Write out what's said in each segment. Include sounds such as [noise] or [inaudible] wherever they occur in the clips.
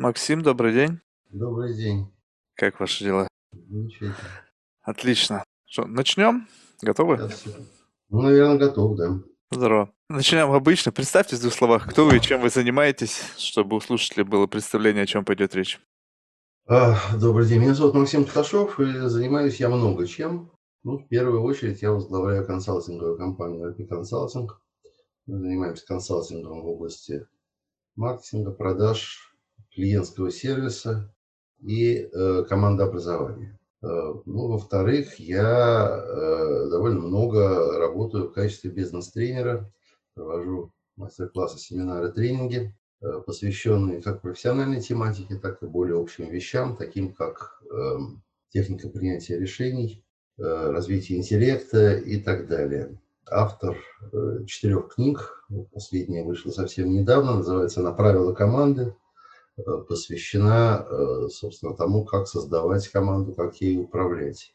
Максим, добрый день. Добрый день. Как ваши дела? Замечательно. Отлично. Что, начнем? Готовы? Ну, наверное, готов, да. Здорово. Начнем обычно. Представьте в двух словах, кто вы и чем вы занимаетесь, чтобы у слушателей было представление, о чем пойдет речь. А, Добрый день. Меня зовут Максим Ткашов, и занимаюсь я много чем. Ну, в первую очередь я возглавляю консалтинговую компанию RP Consulting. Мы занимаемся консалтингом в области маркетинга, продаж, клиентского сервиса и э, командообразования. Э, ну, во-вторых, я э, довольно много работаю в качестве бизнес-тренера, провожу мастер-классы, семинары, тренинги, э, посвященные как профессиональной тематике, так и более общим вещам, таким как эм, техника принятия решений, э, развитие интеллекта и так далее. Автор э, четырех книг, последняя вышла совсем недавно, называется «На правила команды», э, посвящена, э, собственно, тому, как создавать команду, как ей управлять.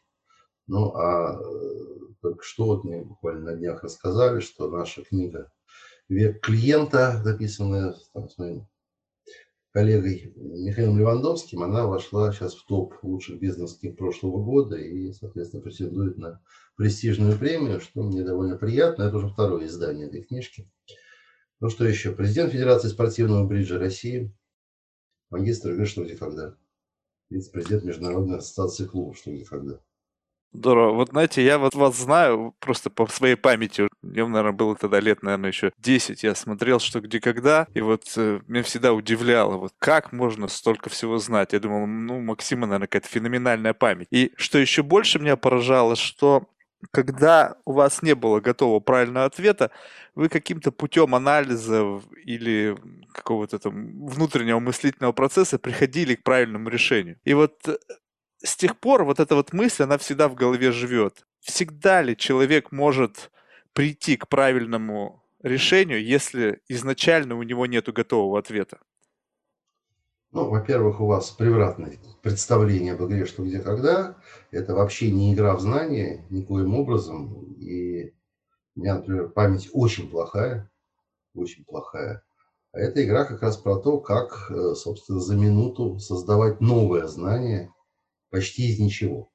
Ну, а э, только что вот мне буквально на днях рассказали, что наша книга «Век клиента», написанная там, с моим коллегой Михаилом Левандовским, она вошла сейчас в топ лучших бизнес-книг прошлого года и, соответственно, претендует на престижную премию, что мне довольно приятно. Это уже второе издание этой книжки. Ну что еще? Президент Федерации спортивного бриджа России, магистр игры «Что, где, когда». Вице-президент Международной ассоциации клубов «Что, где, когда». Здорово. Вот знаете, я вот вас знаю просто по своей памяти. Мне, наверное, было тогда лет, наверное, еще 10. Я смотрел «Что, где, когда». И вот э, меня всегда удивляло, вот как можно столько всего знать. Я думал, ну, Максима, наверное, какая-то феноменальная память. И что еще больше меня поражало, что когда у вас не было готового правильного ответа, вы каким-то путем анализа или какого-то там внутреннего мыслительного процесса приходили к правильному решению. И вот э, с тех пор вот эта вот мысль, она всегда в голове живет. Всегда ли человек может прийти к правильному решению, если изначально у него нет готового ответа? Ну, во-первых, у вас превратное представление об игре «Что, где, когда». Это вообще не игра в знания никоим образом. И у меня, например, память очень плохая, очень плохая. А эта игра как раз про то, как, э, собственно, за минуту создавать новое знание почти из ничего.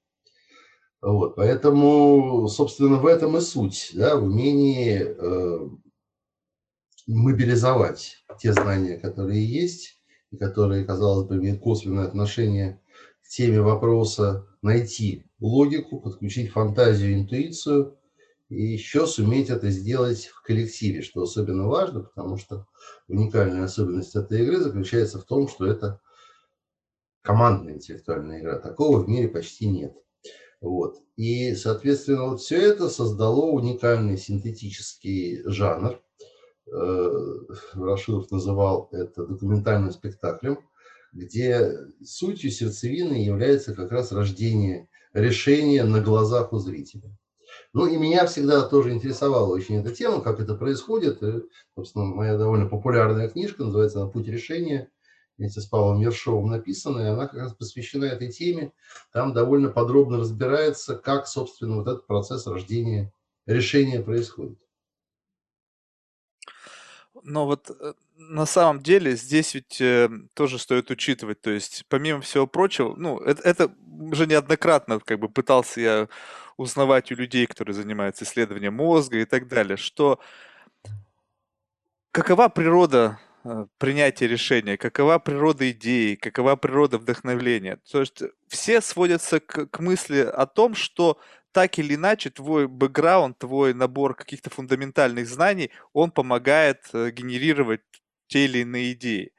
Вот, поэтому, собственно, в этом и суть, да, в умении э, мобилизовать те знания, которые есть, и которые, казалось бы, имеют косвенное отношение к теме вопроса, найти логику, подключить фантазию, интуицию, и еще суметь это сделать в коллективе, что особенно важно, потому что уникальная особенность этой игры заключается в том, что это командная интеллектуальная игра. Такого в мире почти нет. Вот. И, соответственно, вот все это создало уникальный синтетический жанр. Э, Рашилов называл это документальным спектаклем, где сутью сердцевины является как раз рождение решения на глазах у зрителя. Ну и меня всегда тоже интересовала очень эта тема, как это происходит. И, собственно, моя довольно популярная книжка называется «На путь решения», вместе с Павлом Ершовым написана, и она как раз посвящена этой теме. Там довольно подробно разбирается, как, собственно, вот этот процесс рождения решения происходит. Но вот э, на самом деле здесь ведь э, тоже стоит учитывать, то есть помимо всего прочего, ну это, это уже неоднократно как бы пытался я узнавать у людей, которые занимаются исследованием мозга и так далее, что какова природа э, принятия решения, какова природа идеи, какова природа вдохновления. То есть все сводятся к, к мысли о том, что так или иначе твой бэкграунд, твой набор каких-то фундаментальных знаний, он помогает э, генерировать те или иные идеи.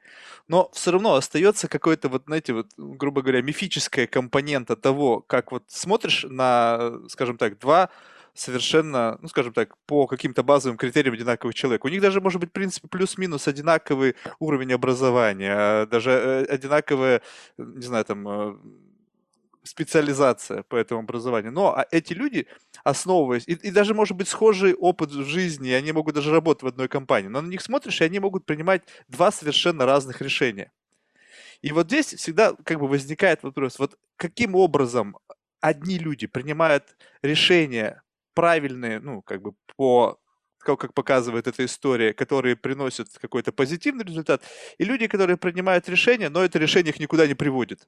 Но все равно остается какой-то вот, знаете, вот, грубо говоря, мифическая компонента того, как вот смотришь на, скажем так, два совершенно, ну, скажем так, по каким-то базовым критериям одинаковых человек. У них даже может быть, в принципе, плюс-минус одинаковый уровень образования, а даже э, одинаковые, не знаю, там, э, специализация по этому образованию. Но а эти люди, основываясь, и, и даже может быть схожий опыт в жизни, они могут даже работать в одной компании, но на них смотришь, и они могут принимать два совершенно разных решения. И вот здесь всегда как бы возникает вопрос, вот каким образом одни люди принимают решения правильные, ну, как бы по как показывает эта история, которые приносят какой-то позитивный результат, и люди, которые принимают решения, но это решение их никуда не приводит.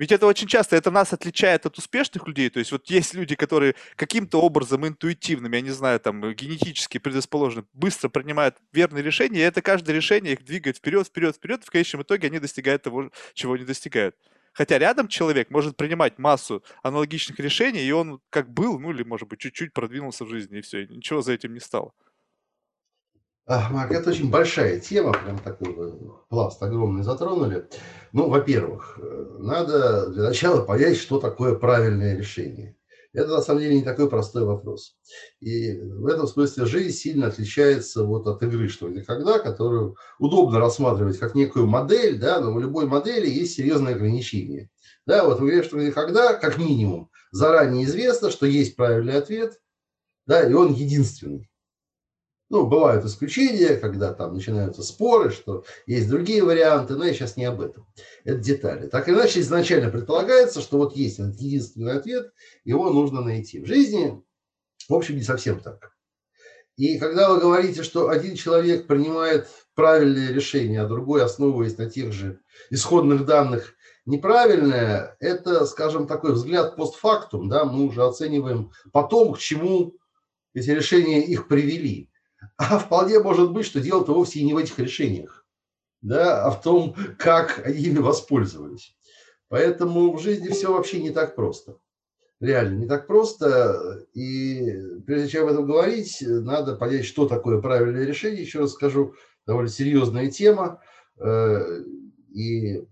Ведь это очень часто, это нас отличает от успешных людей. То есть вот есть люди, которые каким-то образом интуитивным, я не знаю, там, генетически предрасположены, быстро принимают верные решения, и это каждое решение их двигает вперед, вперед, вперед, и в конечном итоге они достигают того, чего они достигают. Хотя рядом человек может принимать массу аналогичных решений, и он как был, ну или, может быть, чуть-чуть продвинулся в жизни, и все, и ничего за этим не стало. Марк, это очень большая тема, прям такой пласт огромный затронули. Ну, во-первых, э, надо для начала понять, что такое правильное решение. Это на самом деле не такой простой вопрос. И в этом смысле жизнь сильно отличается вот от игры «Что где когда», которую удобно рассматривать как некую модель, да, но у любой модели есть серьезные ограничения. Да, вот в игре «Что где когда» как минимум заранее известно, что есть правильный ответ, да, и он единственный. Ну, бывают исключения, когда там начинаются споры, что есть другие варианты, но я сейчас не об этом. Это детали. Так или иначе, изначально предполагается, что вот есть этот единственный ответ, его нужно найти. В жизни, в общем, не совсем так. И когда вы говорите, что один человек принимает правильное решение, а другой, основываясь на тех же исходных данных, неправильное, это, скажем, такой взгляд постфактум, да, мы уже оцениваем потом, к чему эти решения их привели. А вполне может быть, что дело-то вовсе и не в этих решениях, да, а в том, как они ими воспользовались. Поэтому в жизни все вообще не так просто. Реально не так просто. И прежде чем об этом говорить, надо понять, что такое правильное решение. Еще раз скажу, довольно серьезная тема. Э, и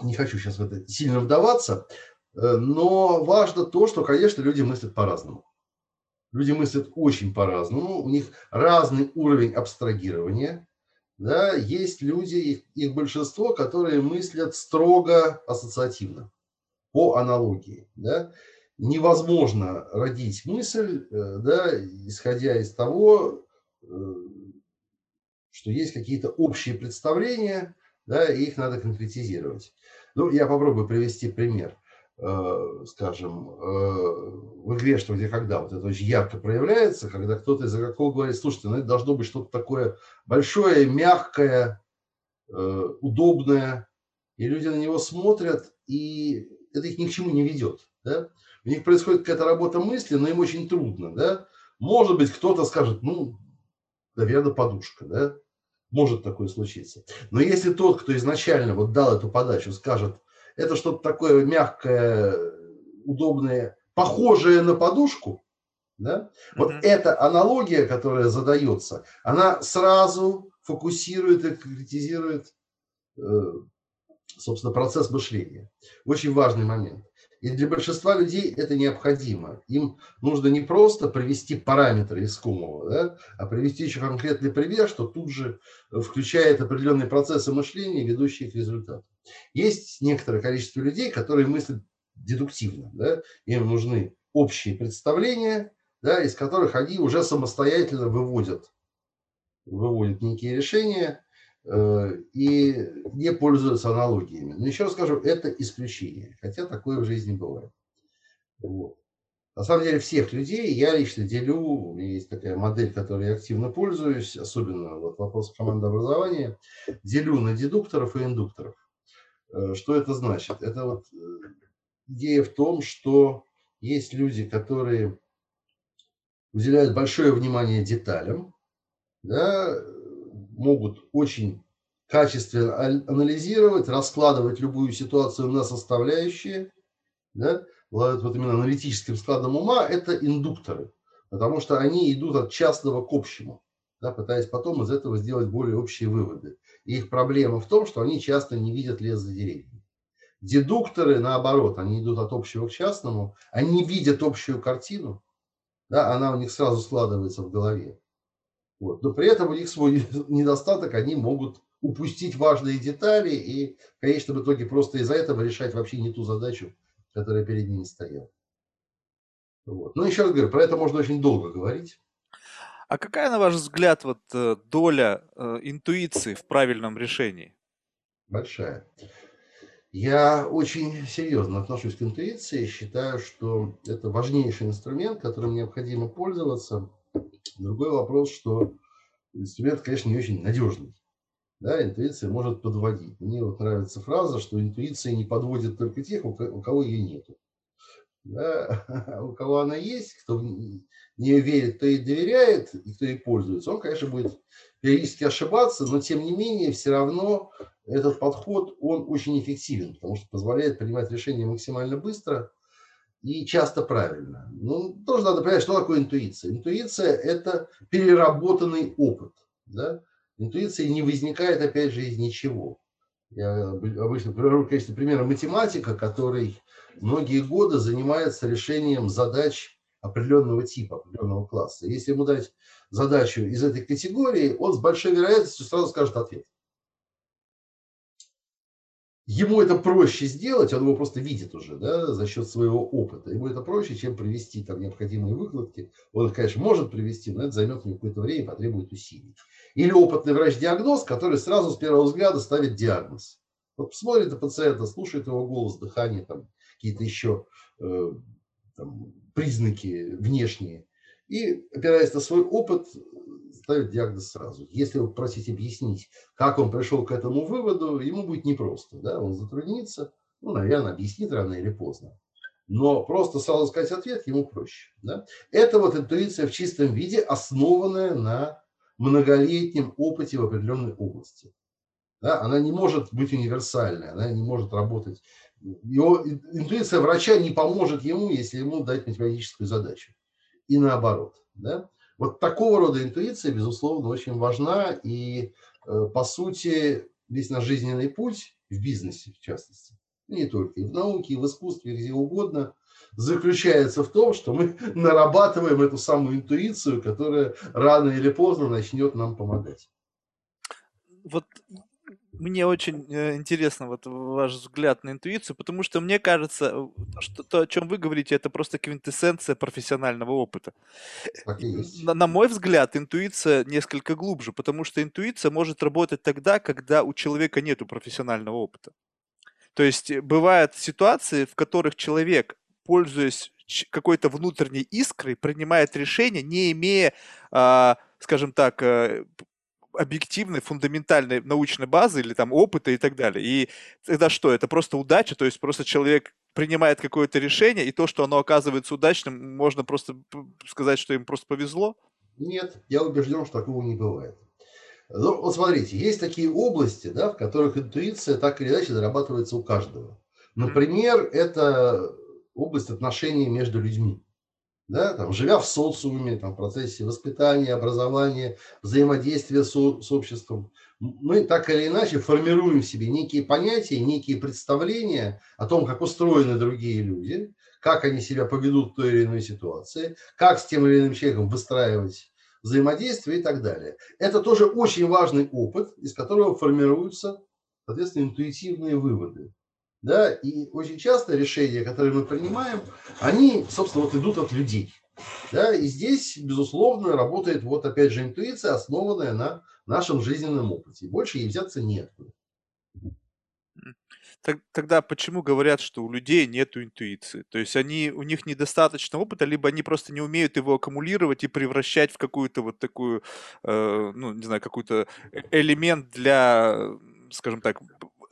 не хочу сейчас в это сильно вдаваться. Э, но важно то, что, конечно, люди мыслят по-разному. Люди мыслят очень по-разному, у них разный уровень абстрагирования. Да, есть люди, их, их большинство, которые мыслят строго ассоциативно, по аналогии. Да. Невозможно родить мысль, э, да, исходя из того, э, что есть какие-то общие представления, да, и их надо конкретизировать. Ну, я попробую привести пример. Э, скажем, э, в игре «Что, где, когда». Вот это очень ярко проявляется, когда кто-то из игроков говорит, слушайте, ну это должно быть что-то такое большое, мягкое, э, удобное. И люди на него смотрят, и это их ни к чему не ведет. Да? У них происходит какая-то работа мысли, но им очень трудно. Да? Может быть, кто-то скажет, ну, наверное, подушка. Да? Может такое случиться. Но если тот, кто изначально вот дал эту подачу, скажет – это что-то такое мягкое, удобное, похожее на подушку, да? Вот mm-hmm. эта аналогия, которая задается, она сразу фокусирует и конкретизирует, э, собственно, процесс мышления. Очень важный момент. И для большинства людей это необходимо. Им нужно не просто привести параметры искомого, да, а привести еще конкретный пример, что тут же включает определенные процессы мышления, ведущие к результату. Есть некоторое количество людей, которые мыслят дедуктивно. Да? Им нужны общие представления, да, из которых они уже самостоятельно выводят, выводят некие решения э, и не пользуются аналогиями. Но еще раз скажу, это исключение, хотя такое в жизни бывает. Вот. На самом деле всех людей я лично делю, у меня есть такая модель, которой я активно пользуюсь, особенно вот вопрос командообразования, делю на дедукторов и индукторов. Э, что это значит? Это вот э, идея в том, что есть люди, которые уделяют большое внимание деталям, да, могут очень качественно анализировать, раскладывать любую ситуацию на составляющие, да, вот именно аналитическим складом ума, это индукторы, потому что они идут от частного к общему, да, пытаясь потом из этого сделать более общие выводы. И их проблема в том, что они часто не видят лес за деревьями. Дедукторы, наоборот, они идут от общего к частному, они видят общую картину, да, она у них сразу складывается в голове. Вот. Но при этом у них свой [laughs] недостаток, они могут упустить важные детали и в конечном итоге просто из-за этого решать вообще не ту задачу, которая перед ними стояла. Вот. Но еще раз говорю, про это можно очень долго говорить. А какая, на ваш взгляд, вот э, доля э, интуиции в правильном решении? Большая. Я очень серьезно отношусь к интуиции, считаю, что это важнейший инструмент, которым необходимо пользоваться. Другой вопрос, что инструмент, конечно, не очень надежный. Да, интуиция может подводить. Мне вот нравится фраза, что интуиция не подводит только тех, у кого ее нет. Да? [laughs] У кого она есть, кто в нее верит, кто ей доверяет и кто ей пользуется, он, конечно, будет периодически ошибаться, но тем не менее все равно этот подход, он очень эффективен, потому что позволяет принимать решения максимально быстро и часто правильно. Ну, тоже надо понять, что такое интуиция. Интуиция – это переработанный опыт. Да? Интуиция не возникает, опять же, из ничего. Я обычно привожу в качестве примера математика, который многие годы занимается решением задач определенного типа, определенного класса. Если ему дать задачу из этой категории, он с большой вероятностью сразу скажет ответ. Ему это проще сделать, он его просто видит уже, да, за счет своего опыта. Ему это проще, чем привести там необходимые выкладки. Он их, конечно, может привести, но это займет ему какое-то время, потребует усилий. Или опытный врач-диагноз, который сразу с первого взгляда ставит диагноз. Вот смотрит на пациента, слушает его голос, дыхание, там, какие-то еще э, там, признаки внешние. И, опираясь на свой опыт, ставит диагноз сразу. Если вы просите объяснить, как он пришел к этому выводу, ему будет непросто. Да? Он затруднится, ну, наверное, объяснит рано или поздно. Но просто сразу сказать ответ ему проще. Да? Это вот интуиция в чистом виде, основанная на многолетнем опыте в определенной области. Да? Она не может быть универсальной, она не может работать. Его, интуиция врача не поможет ему, если ему дать математическую задачу. И наоборот. Да? Вот такого рода интуиция, безусловно, очень важна. И, э, по сути, весь наш жизненный путь в бизнесе, в частности, не только и в науке, и в искусстве, где угодно, заключается в том, что мы [laughs] нарабатываем эту самую интуицию, которая рано или поздно начнет нам помогать. Вот мне очень э, интересно вот ваш взгляд на интуицию, потому что мне кажется, э, что то, о чем вы говорите, это просто квинтэссенция профессионального опыта. На, на мой взгляд, интуиция несколько глубже, потому что интуиция может работать тогда, когда у человека нет профессионального опыта. То есть э, бывают ситуации, в которых человек, пользуясь какой-то внутренней искрой, принимает решение, не имея, а, скажем так, объективной, фундаментальной научной базы или там опыта и так далее. И тогда что? Это просто удача, то есть просто человек принимает какое-то решение, и то, что оно оказывается удачным, можно просто сказать, что им просто повезло? Нет, я убежден, что такого не бывает. Ну, вот смотрите, есть такие области, да, в которых интуиция так или иначе зарабатывается у каждого. Например, это область отношений между людьми да, там, живя в социуме, там, в процессе воспитания, образования, взаимодействия с, с обществом, мы так или иначе формируем в себе некие понятия, некие представления о том, как устроены другие люди, как они себя поведут в той или иной ситуации, как с тем или иным человеком выстраивать взаимодействие и так далее. Это тоже очень важный опыт, из которого формируются, соответственно, интуитивные выводы. Да, и очень часто решения, которые мы принимаем, они, собственно, вот идут от людей. Да, и здесь, безусловно, работает вот опять же интуиция, основанная на нашем жизненном опыте. Больше ей взяться нет. Тогда почему говорят, что у людей нет интуиции? То есть они, у них недостаточно опыта, либо они просто не умеют его аккумулировать и превращать в какую-то вот такую, э, ну, не знаю, какой-то э, элемент для, скажем так,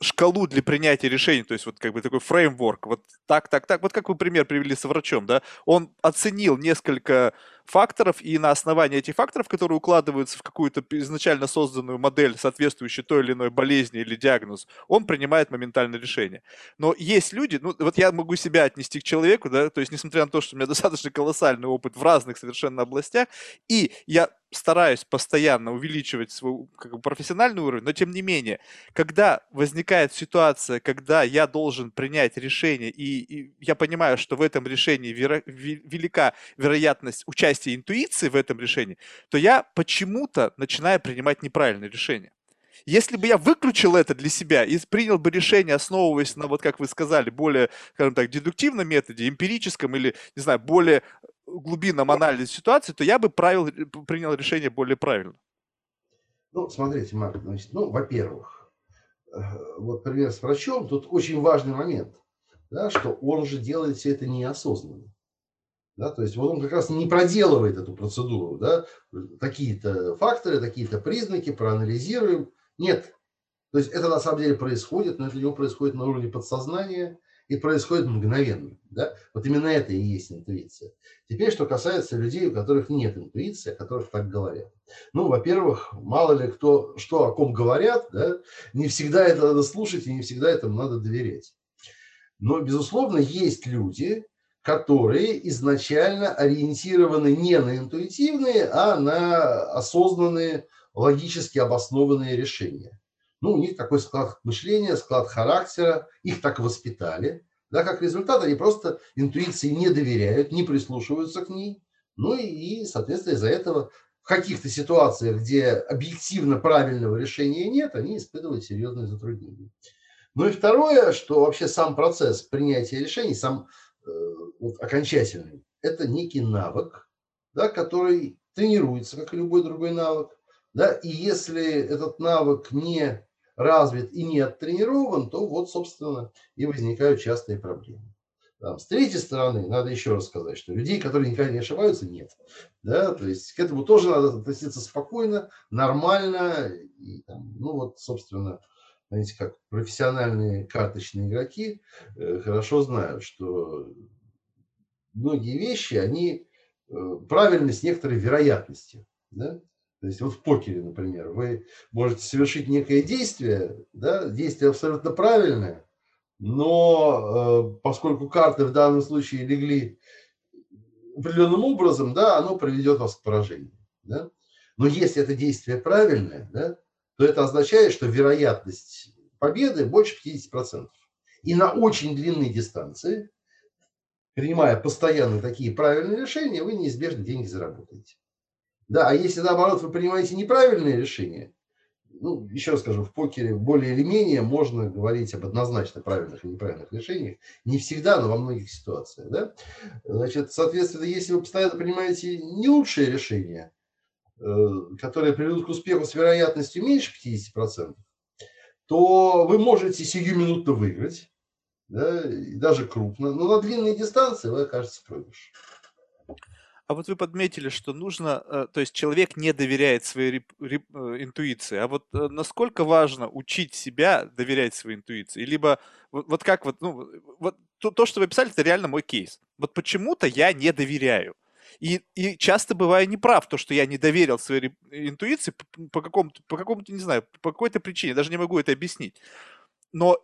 шкалу для принятия решений, то есть вот как бы такой фреймворк, вот так, так, так, вот как вы пример привели с врачом, да, он оценил несколько факторов, и на основании этих факторов, которые укладываются в какую-то изначально созданную модель, соответствующую той или иной болезни или диагноз, он принимает моментальное решение. Но есть люди, ну вот я могу себя отнести к человеку, да, то есть несмотря на то, что у меня [laughs] достаточно колоссальный опыт в разных совершенно областях, и я стараюсь постоянно увеличивать свой как бы, профессиональный уровень, но тем не менее, когда возникает ситуация, когда я должен принять решение, и, и я понимаю, что в этом решении веро, велика вероятность участия интуиции в этом решении, то я почему-то начинаю принимать неправильные решения. Если бы я выключил это для себя и принял бы решение, основываясь на, вот как вы сказали, более, скажем так, дедуктивном методе, эмпирическом или, не знаю, более глубинном анализе ситуации, то я бы правил, принял решение более правильно. Ну, смотрите, Марк, значит, ну, во-первых, э, вот пример с врачом, тут очень важный момент, да, что он же делает все это неосознанно. Да, то есть вот он как раз не проделывает эту процедуру. Да, такие-то факторы, такие-то признаки, проанализируем. Нет. То есть это на самом деле происходит, но это у него происходит на уровне подсознания и происходит мгновенно. Да? Вот именно это и есть интуиция. Теперь, что касается людей, у которых нет интуиции, о которых так говорят. Ну, во-первых, мало ли кто, что о ком говорят, да? не всегда это надо слушать и не всегда этому надо доверять. Но, безусловно, есть люди, которые изначально ориентированы не на интуитивные, а на осознанные, логически обоснованные решения ну, у них такой склад мышления, склад характера, их так воспитали. Да, как результат, они просто интуиции не доверяют, не прислушиваются к ней. Ну и, и соответственно, из-за этого в каких-то ситуациях, где объективно правильного решения нет, они испытывают серьезные затруднения. Ну и второе, что вообще сам процесс принятия решений, сам э, вот, окончательный, это некий навык, да, который тренируется, как и любой другой навык. Да, и если этот навык не развит и не оттренирован, то вот, собственно, и возникают частые проблемы. С третьей стороны, надо еще раз сказать, что людей, которые никогда не ошибаются, нет. Да? То есть к этому тоже надо относиться спокойно, нормально. И, там, ну вот, собственно, знаете, как профессиональные карточные игроки э, хорошо знают, что многие вещи, они э, правильны с некоторой вероятностью. Да? То есть вот в покере, например, вы можете совершить некое действие, да, действие абсолютно правильное, но э, поскольку карты в данном случае легли определенным образом, да, оно приведет вас к поражению. Да? Но если это действие правильное, да, то это означает, что вероятность победы больше 50%. И на очень длинной дистанции, принимая постоянно такие правильные решения, вы неизбежно деньги заработаете. Да, а если наоборот вы принимаете неправильные решения, ну, еще раз скажу, в покере более или менее можно говорить об однозначно правильных и неправильных решениях. Не всегда, но во многих ситуациях. Да? Значит, соответственно, если вы постоянно принимаете не лучшие решения, э, которые приведут к успеху с вероятностью меньше 50%, то вы можете сиюминутно выиграть, да, и даже крупно, но на длинной дистанции вы окажетесь в проигрыше. А вот вы подметили, что нужно, э, то есть человек не доверяет своей реп- реп- э, интуиции. А вот э, насколько важно учить себя доверять своей интуиции? Либо вот, вот как вот, ну, вот то, то, что вы писали, это реально мой кейс. Вот почему-то я не доверяю. И, и часто бываю неправ, то, что я не доверил своей интуиции по, по какому-то, по какому-то, не знаю, по какой-то причине, даже не могу это объяснить. Но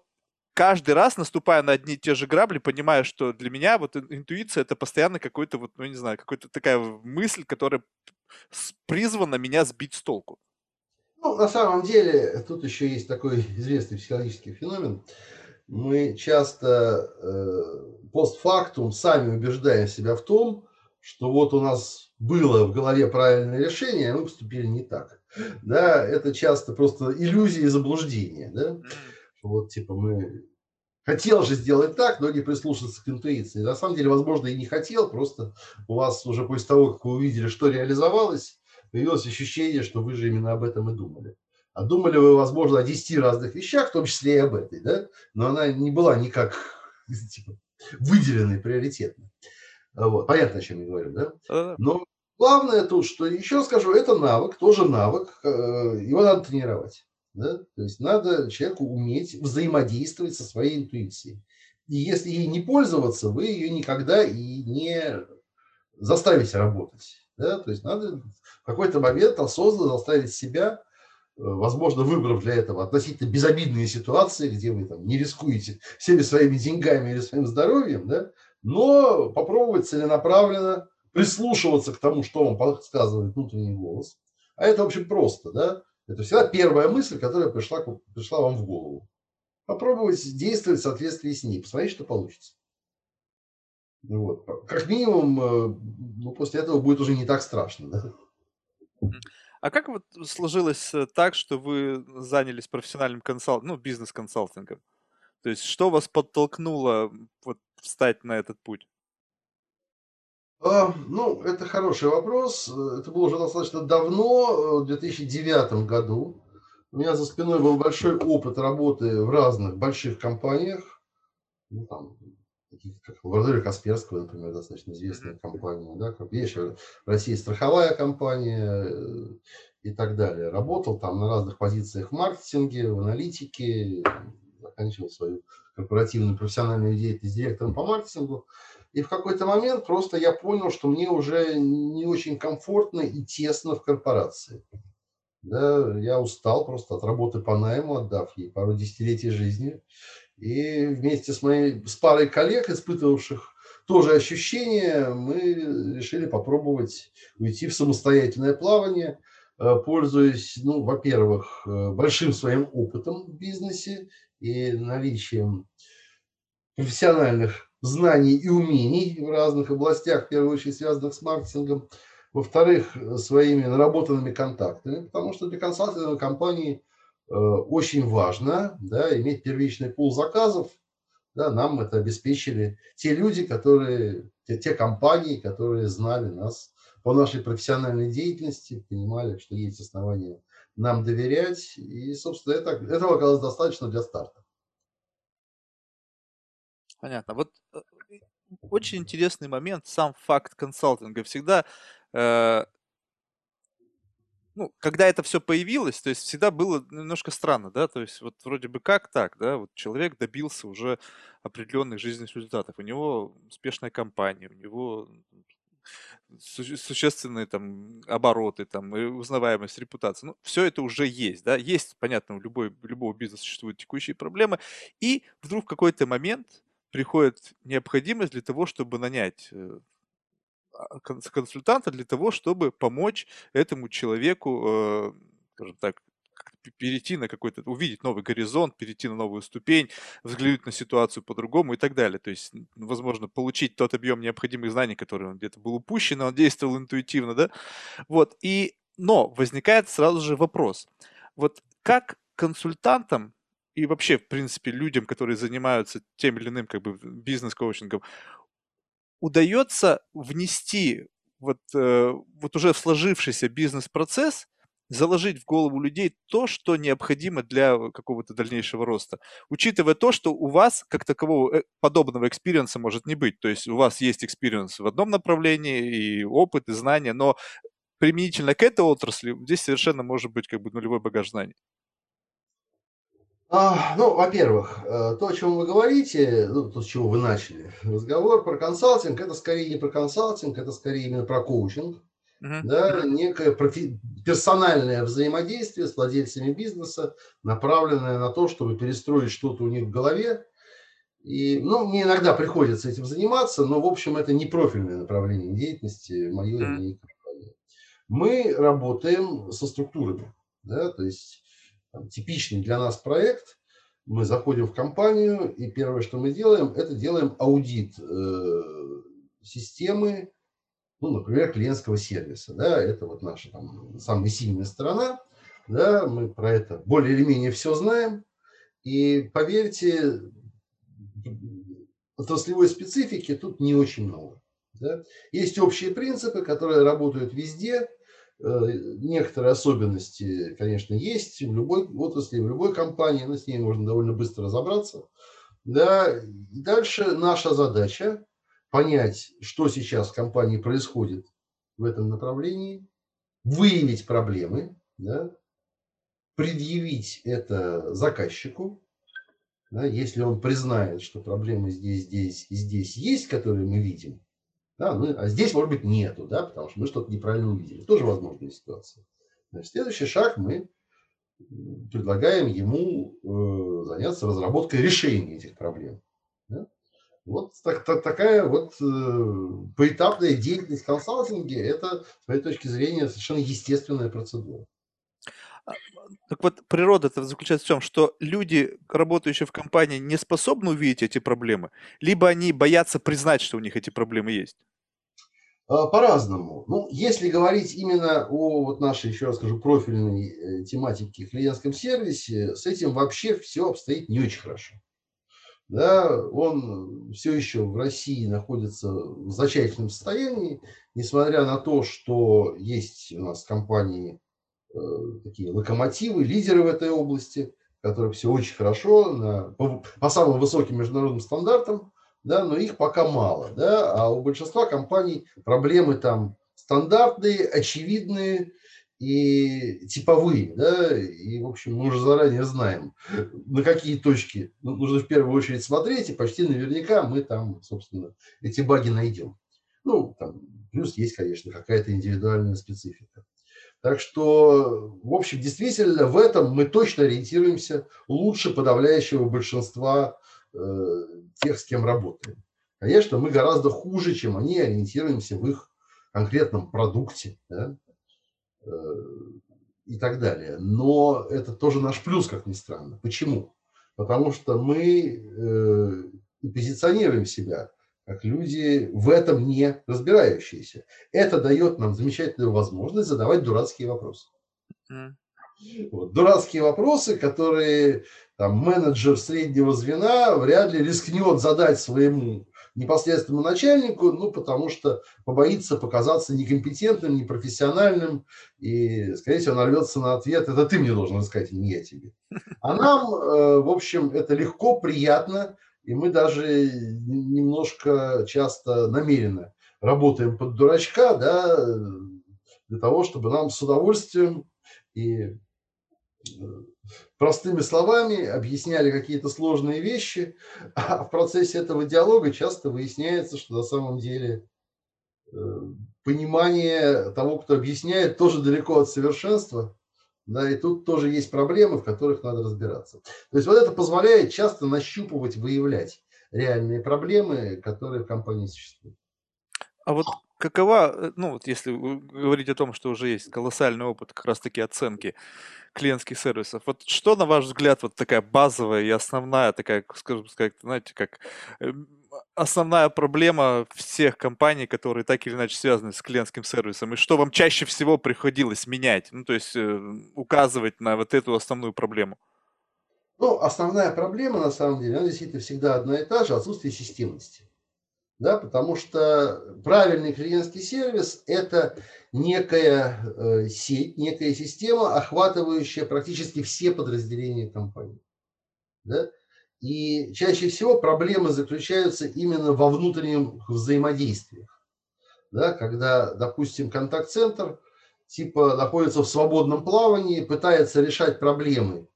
каждый раз, наступая на одни и те же грабли, понимаю, что для меня вот интуиция это постоянно какой-то вот, ну не знаю, какая-то такая мысль, которая призвана меня сбить с толку. Ну, на самом деле, тут еще есть такой известный психологический феномен. Мы часто э, постфактум сами убеждаем себя в том, что вот у нас было в голове правильное решение, а мы поступили не так. Да, это часто просто иллюзия и заблуждение. Да? Вот типа мы хотел же сделать так, но не прислушаться к интуиции. На самом деле, возможно, и не хотел, просто у вас уже после того, как вы увидели, что реализовалось, появилось ощущение, что вы же именно об этом и думали. А думали вы, возможно, о 10 разных вещах, в том числе и об этой, да? Но она не была никак [laughs] типа, выделенной приоритетно. Вот. Понятно, о чем я говорю, да? Но главное тут, что еще скажу, это навык, тоже навык, э, его надо тренировать. Да? То есть надо человеку уметь взаимодействовать со своей интуицией. И если ей не пользоваться, вы ее никогда и не заставите работать. Да? То есть надо в какой-то момент осознанно заставить себя, э, возможно, выбрав для этого относительно безобидные ситуации, где вы там, не рискуете всеми своими деньгами или своим здоровьем, да? но попробовать целенаправленно прислушиваться к тому, что вам подсказывает внутренний голос. А это, в общем, просто. Да? Это всегда первая мысль, которая пришла, пришла вам в голову. Попробуйте действовать в соответствии с ней, посмотрите, что получится. Вот. Как минимум, э, ну, после этого будет уже не так страшно. Да? А как вот сложилось э, так, что вы занялись профессиональным консалтингом, ну, бизнес-консалтингом? То есть что вас подтолкнуло вот встать на этот путь? А, ну, это хороший вопрос. Это было уже достаточно давно, в 2009 году. У меня за спиной был большой опыт работы в разных больших компаниях. Ну, там, таких как лаборатория Касперского, например, достаточно известная компания, да, как есть в России страховая компания э, и так далее. Работал там на разных позициях в маркетинге, в аналитике, заканчивал свою корпоративную профессиональную деятельность директором по маркетингу. И в какой-то момент просто я понял, что мне уже не очень комфортно и тесно в корпорации. Да, я устал просто от работы по найму, отдав ей пару десятилетий жизни. И вместе с моей с парой коллег, испытывавших тоже ощущение, мы решили попробовать уйти в самостоятельное плавание, э, пользуясь, ну, во-первых, э, большим своим опытом в бизнесе и наличием профессиональных знаний и умений в разных областях, в первую очередь связанных с маркетингом. Во-вторых, своими наработанными контактами, потому что для консалтинговой компании – Э, очень важно да, иметь первичный пул заказов. Да, нам это обеспечили те люди, которые, те, те компании, которые знали нас по нашей профессиональной деятельности, понимали, что есть основания нам доверять. И, собственно, это, этого оказалось достаточно для старта. Понятно. Вот э, очень интересный момент, сам факт консалтинга. Всегда э, ну, когда это все появилось, то есть всегда было немножко странно, да, то есть вот вроде бы как так, да, вот человек добился уже определенных жизненных результатов, у него успешная компания, у него существенные там обороты, там, узнаваемость, репутация. Ну, все это уже есть, да. Есть, понятно, у любой, любого бизнеса существуют текущие проблемы. И вдруг в какой-то момент приходит необходимость для того, чтобы нанять э, а, консультанта для того, чтобы помочь этому человеку, э, скажем так, перейти на какой-то, увидеть новый горизонт, перейти на новую ступень, взглянуть на ситуацию по-другому и так далее. То есть, возможно, получить тот объем необходимых знаний, который он где-то был упущен, он действовал интуитивно, да? Вот, и, но возникает сразу же вопрос. Вот как консультантам и вообще, в принципе, людям, которые занимаются тем или иным как бы бизнес-коучингом, удается внести вот, э, вот уже в сложившийся бизнес-процесс, заложить в голову людей то, что необходимо для какого-то дальнейшего роста. Учитывая то, что у вас как такового э, подобного experience а может не быть. То есть у вас есть experience в одном направлении, и опыт, и знания, но применительно к этой отрасли здесь совершенно может быть как бы нулевой багаж знаний. А, ну, во-первых, э, то, о чем вы говорите, ну, то, с чего вы начали разговор про консалтинг, это скорее не про консалтинг, это скорее именно про коучинг. Uh-huh. Да, некое профи- персональное взаимодействие с владельцами бизнеса, направленное на то, чтобы перестроить что-то у них в голове. И, ну, мне иногда приходится этим заниматься, но, в общем, это не профильное направление деятельности мое uh-huh. и компании. Мы работаем со структурами, да, то есть там, типичный для нас проект, мы заходим в компанию, и первое, что мы делаем, это делаем аудит э, системы, ну, например, клиентского сервиса. Да, это вот наша там, самая сильная сторона. Да, мы про это более или менее все знаем. И поверьте, отраслевой специфики тут не очень много. Да? Есть общие принципы, которые работают везде, некоторые особенности, конечно, есть в любой отрасли, в любой компании, но с ней можно довольно быстро разобраться. Да. Дальше наша задача понять, что сейчас в компании происходит в этом направлении, выявить проблемы, да, предъявить это заказчику, да, если он признает, что проблемы здесь, здесь и здесь есть, которые мы видим, да, ну, а здесь, может быть, нету, да, потому что мы что-то неправильно увидели. Тоже возможная ситуация. Значит, следующий шаг мы предлагаем ему э, заняться разработкой решения этих проблем. Да? Вот так, так, такая вот э, поэтапная деятельность в консалтинге – это, с моей точки зрения, совершенно естественная процедура. Так вот, природа это заключается в том, что люди, работающие в компании, не способны увидеть эти проблемы, либо они боятся признать, что у них эти проблемы есть. А, по-разному. Ну, если говорить именно о вот нашей, еще раз скажу, профильной э, тематике клиентском сервисе, с этим вообще все обстоит не очень хорошо. Да, он все еще в России находится в зачательном состоянии, несмотря на то, что есть у нас компании такие локомотивы, лидеры в этой области, которые все очень хорошо, на, по, по самым высоким международным стандартам да, но их пока мало, да, а у большинства компаний проблемы там стандартные, очевидные и типовые, да, и, в общем, мы уже заранее знаем, на какие точки нужно в первую очередь смотреть, и почти наверняка мы там, собственно, эти баги найдем. Ну, там, плюс есть, конечно, какая-то индивидуальная специфика. Так что, в общем, действительно, в этом мы точно ориентируемся лучше подавляющего большинства э, тех, с кем работаем. Конечно, мы гораздо хуже, чем они, ориентируемся в их конкретном продукте да, э, и так далее. Но это тоже наш плюс, как ни странно. Почему? Потому что мы э, позиционируем себя как люди в этом не разбирающиеся. Это дает нам замечательную возможность задавать дурацкие вопросы. Вот, дурацкие вопросы, которые там, менеджер среднего звена вряд ли рискнет задать своему непосредственному начальнику, ну, потому что побоится показаться некомпетентным, непрофессиональным, и, скорее всего, нарвется на ответ, это ты мне должен рассказать, а не я тебе. А нам, э, в общем, это легко, приятно, и мы даже немножко часто намеренно работаем под дурачка, да, для того, чтобы нам с удовольствием и э, простыми словами объясняли какие-то сложные вещи, [laughs] а в процессе этого диалога часто выясняется, что на самом деле э, понимание того, кто объясняет, тоже далеко от совершенства, да, и тут тоже есть проблемы, в которых надо разбираться. То есть вот это позволяет часто нащупывать, выявлять реальные проблемы, которые в компании существуют. А вот какова, э, ну вот если говорить о том, что уже есть колоссальный опыт как раз-таки оценки клиентских сервисов, вот что, на ваш взгляд, вот такая базовая и основная такая, скажем сказать, знаете, как эм, основная проблема всех компаний, которые так или иначе связаны с клиентским сервисом, и что вам чаще всего приходилось менять, ну, то есть э, указывать на вот эту основную проблему? Ну, основная проблема, на самом деле, она действительно всегда одна и та же, отсутствие системности. Да, потому что правильный клиентский сервис – это некая э, сеть, некая система, охватывающая практически все подразделения компании. Да? И чаще всего проблемы заключаются именно во внутренних взаимодействиях. Да, когда, допустим, контакт-центр типа находится в свободном плавании, пытается решать проблемы,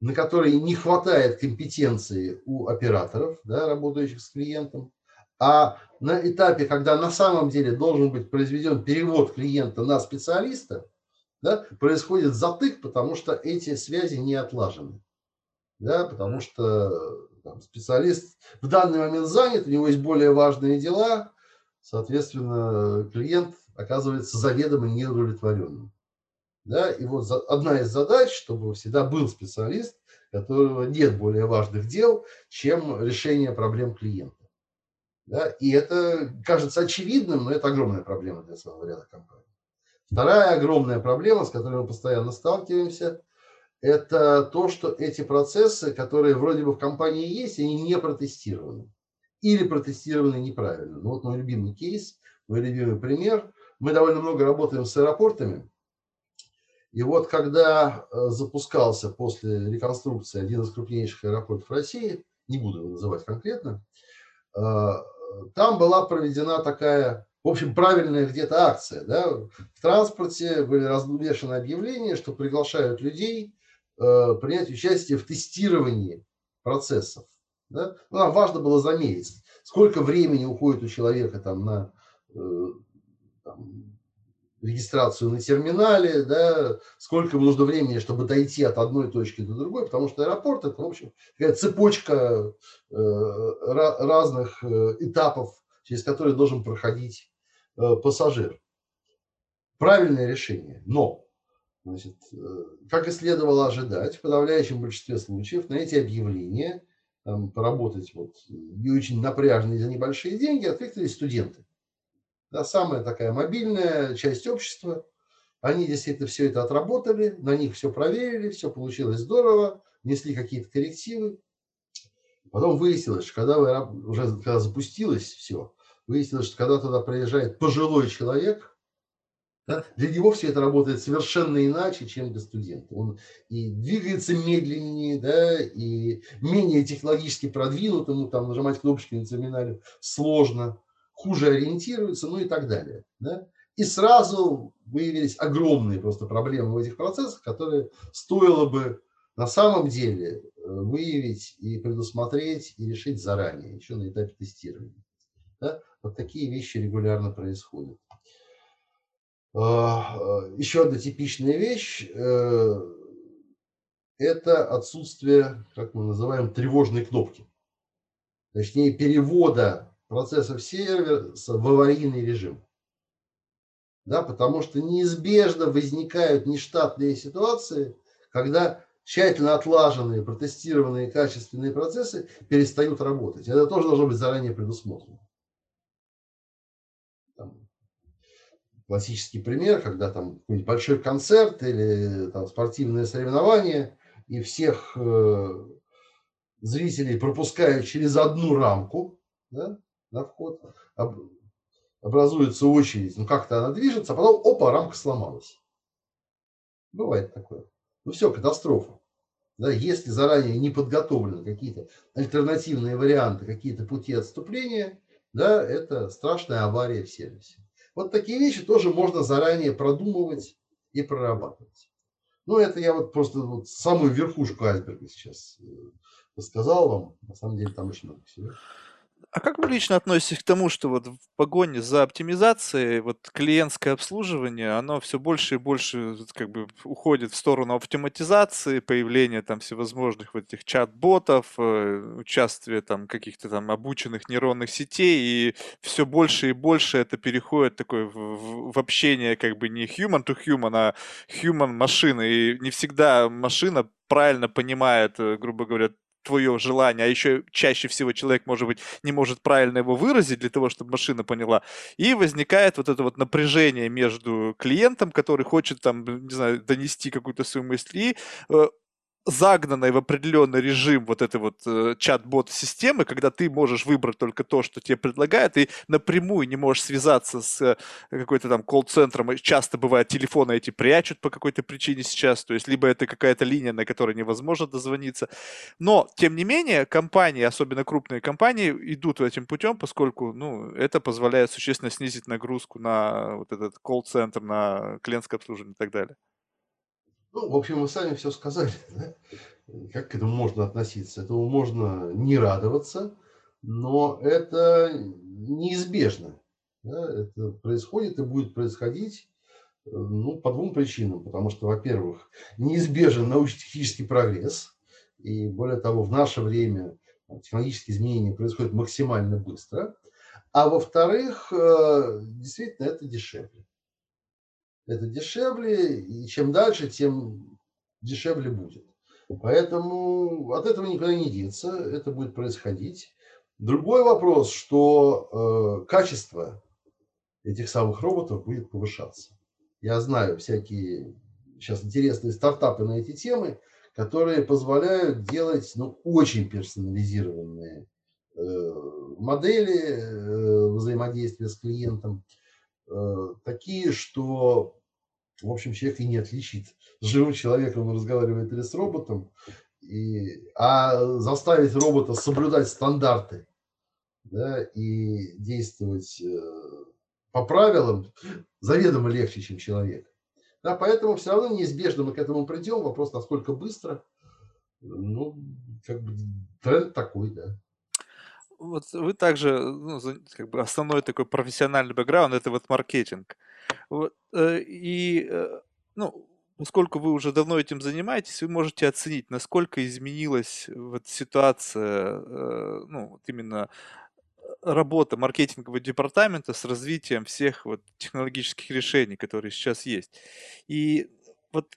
на которые не хватает компетенции у операторов, да, работающих с клиентом, а на этапе, когда на самом деле должен быть произведен перевод клиента на специалиста, да, происходит затык, потому что эти связи не отлажены да, потому что там, специалист в данный момент занят, у него есть более важные дела, соответственно, клиент оказывается заведомо неудовлетворенным. Да, и вот одна из задач, чтобы всегда был специалист, которого нет более важных дел, чем решение проблем клиента. Да, и это кажется очевидным, но это огромная проблема для целого ряда компаний. Вторая огромная проблема, с которой мы постоянно сталкиваемся, это то, что эти процессы, которые вроде бы в компании есть, они не протестированы. Или протестированы неправильно. Ну, вот мой любимый кейс, мой любимый пример. Мы довольно много работаем с аэропортами. И вот когда э, запускался после реконструкции один из крупнейших аэропортов России, не буду его называть конкретно, э, там была проведена такая, в общем, правильная где-то акция. Да? В транспорте были развешаны объявления, что приглашают людей принять участие в тестировании процессов. Да? Ну, нам важно было замерить, сколько времени уходит у человека там, на э, там, регистрацию на терминале, да, сколько ему нужно времени, чтобы дойти от одной точки до другой, потому что аэропорт это, в общем, такая цепочка э, разных э, этапов, через которые должен проходить э, пассажир. Правильное решение, но Значит, э, как и следовало ожидать, в подавляющем большинстве случаев на эти объявления там, поработать вот, не очень напряжно за небольшие деньги откликнулись студенты. Да, самая такая мобильная часть общества. Они действительно все это отработали, на них все проверили, все получилось здорово, внесли какие-то коррективы. Потом выяснилось, что когда вы, уже когда запустилось все, выяснилось, что когда туда приезжает пожилой человек, Да? Для него все это работает совершенно иначе, чем для студента. Он и двигается медленнее, да, и менее технологически продвинут, ему там нажимать кнопочки на терминале сложно, хуже ориентируется, ну и так далее. Да? И сразу выявились огромные просто проблемы в этих процессах, которые стоило бы на самом деле э, выявить и предусмотреть и решить заранее, еще на этапе тестирования. Да? Вот такие вещи регулярно происходят. А, а, еще одна типичная вещь э, – это отсутствие, как мы называем, тревожной кнопки. Точнее, перевода процессов сервера в аварийный режим. Да, потому что неизбежно возникают нештатные ситуации, когда тщательно отлаженные, протестированные качественные процессы перестают работать. Это тоже должно быть заранее предусмотрено. Классический пример, когда там большой концерт или там, спортивное соревнование, и всех э, зрителей пропускают через одну рамку да, на вход, об, образуется очередь, ну как-то она движется, а потом, опа, рамка сломалась. Бывает такое. Ну все, катастрофа. Да, если заранее не подготовлены какие-то альтернативные варианты, какие-то пути отступления, да, это страшная авария в сервисе. Вот такие вещи тоже можно заранее продумывать и прорабатывать. Ну, это я вот просто вот самую верхушку айсберга сейчас э, сказал вам. На самом деле там очень много всего. А как вы лично относитесь к тому, что вот в погоне за оптимизацией вот клиентское обслуживание, оно все больше и больше как бы уходит в сторону автоматизации, появления там всевозможных вот этих чат-ботов, э, участия там каких-то там обученных нейронных сетей, и все больше и больше это переходит такое в, в, общение как бы не human to human, а human машина, и не всегда машина правильно понимает, э, грубо говоря, твое желание, а еще чаще всего человек, может быть, не может правильно его выразить для того, чтобы машина поняла. И возникает вот это вот напряжение между клиентом, который хочет там, не знаю, донести какую-то свою мысль, и э, загнанной в определенный режим вот этой вот э, чат-бот системы, когда ты можешь выбрать только то, что тебе предлагают, и напрямую не можешь связаться с э, какой-то там колл-центром. Часто бывает, телефоны эти прячут по какой-то причине сейчас, то есть либо это какая-то линия, на которой невозможно дозвониться. Но, тем не менее, компании, особенно крупные компании, идут этим путем, поскольку ну, это позволяет существенно снизить нагрузку на вот этот колл-центр, на клиентское обслуживание и так далее. Ну, в общем, вы сами все сказали. [laughs] Да? Как к этому можно относиться? Этому можно не радоваться, но это неизбежно. Да? Это происходит и будет происходить э, ну, по двум причинам. Потому что, во-первых, неизбежен научно-технический прогресс. И более того, в наше время технологические изменения происходят максимально быстро. А во-вторых, э, действительно, это дешевле это дешевле, и чем дальше, тем дешевле будет. Поэтому от этого никуда не деться, это будет происходить. Другой вопрос, что э, качество этих самых роботов будет повышаться. Я знаю всякие сейчас интересные стартапы на эти темы, которые позволяют делать ну, очень персонализированные э, модели э, взаимодействия с клиентом, э, такие, что в общем, человек и не отличит. С живым человеком он разговаривает или с роботом, и, а заставить робота соблюдать стандарты да, и действовать э, по правилам заведомо легче, чем человек. Да, поэтому все равно неизбежно мы к этому придем. Вопрос, насколько быстро. Ну, как бы тренд такой, да. Вот вы также, ну, как бы основной такой профессиональный бэкграунд – это вот маркетинг. Вот, э, и, э, ну, поскольку вы уже давно этим занимаетесь, вы можете оценить, насколько изменилась вот ситуация, э, ну, вот именно работа маркетингового департамента с развитием всех вот технологических решений, которые сейчас есть. И вот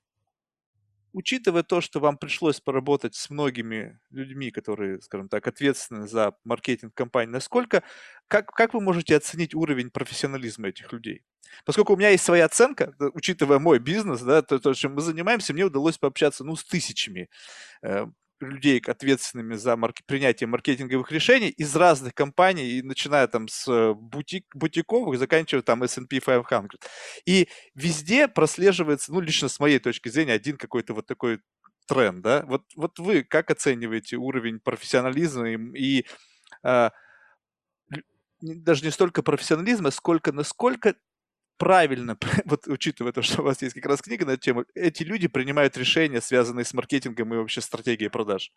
учитывая то, что вам пришлось поработать с многими людьми, которые, скажем так, ответственны за маркетинг компании, насколько, как, как вы можете оценить уровень профессионализма этих людей? Поскольку у меня есть своя оценка, учитывая мой бизнес, да, то, то, чем мы занимаемся, мне удалось пообщаться, ну, с тысячами э, людей, ответственными за марк... принятие маркетинговых решений из разных компаний, начиная там с бутик, бутиковых, заканчивая там S&P 500. И везде прослеживается, ну, лично с моей точки зрения, один какой-то вот такой тренд, да? Вот, вот вы как оцениваете уровень профессионализма и, и а, даже не столько профессионализма, сколько насколько правильно, [laughs] вот учитывая то, что у вас есть как раз книга на эту тему, эти люди принимают решения, связанные с маркетингом и вообще стратегией продаж?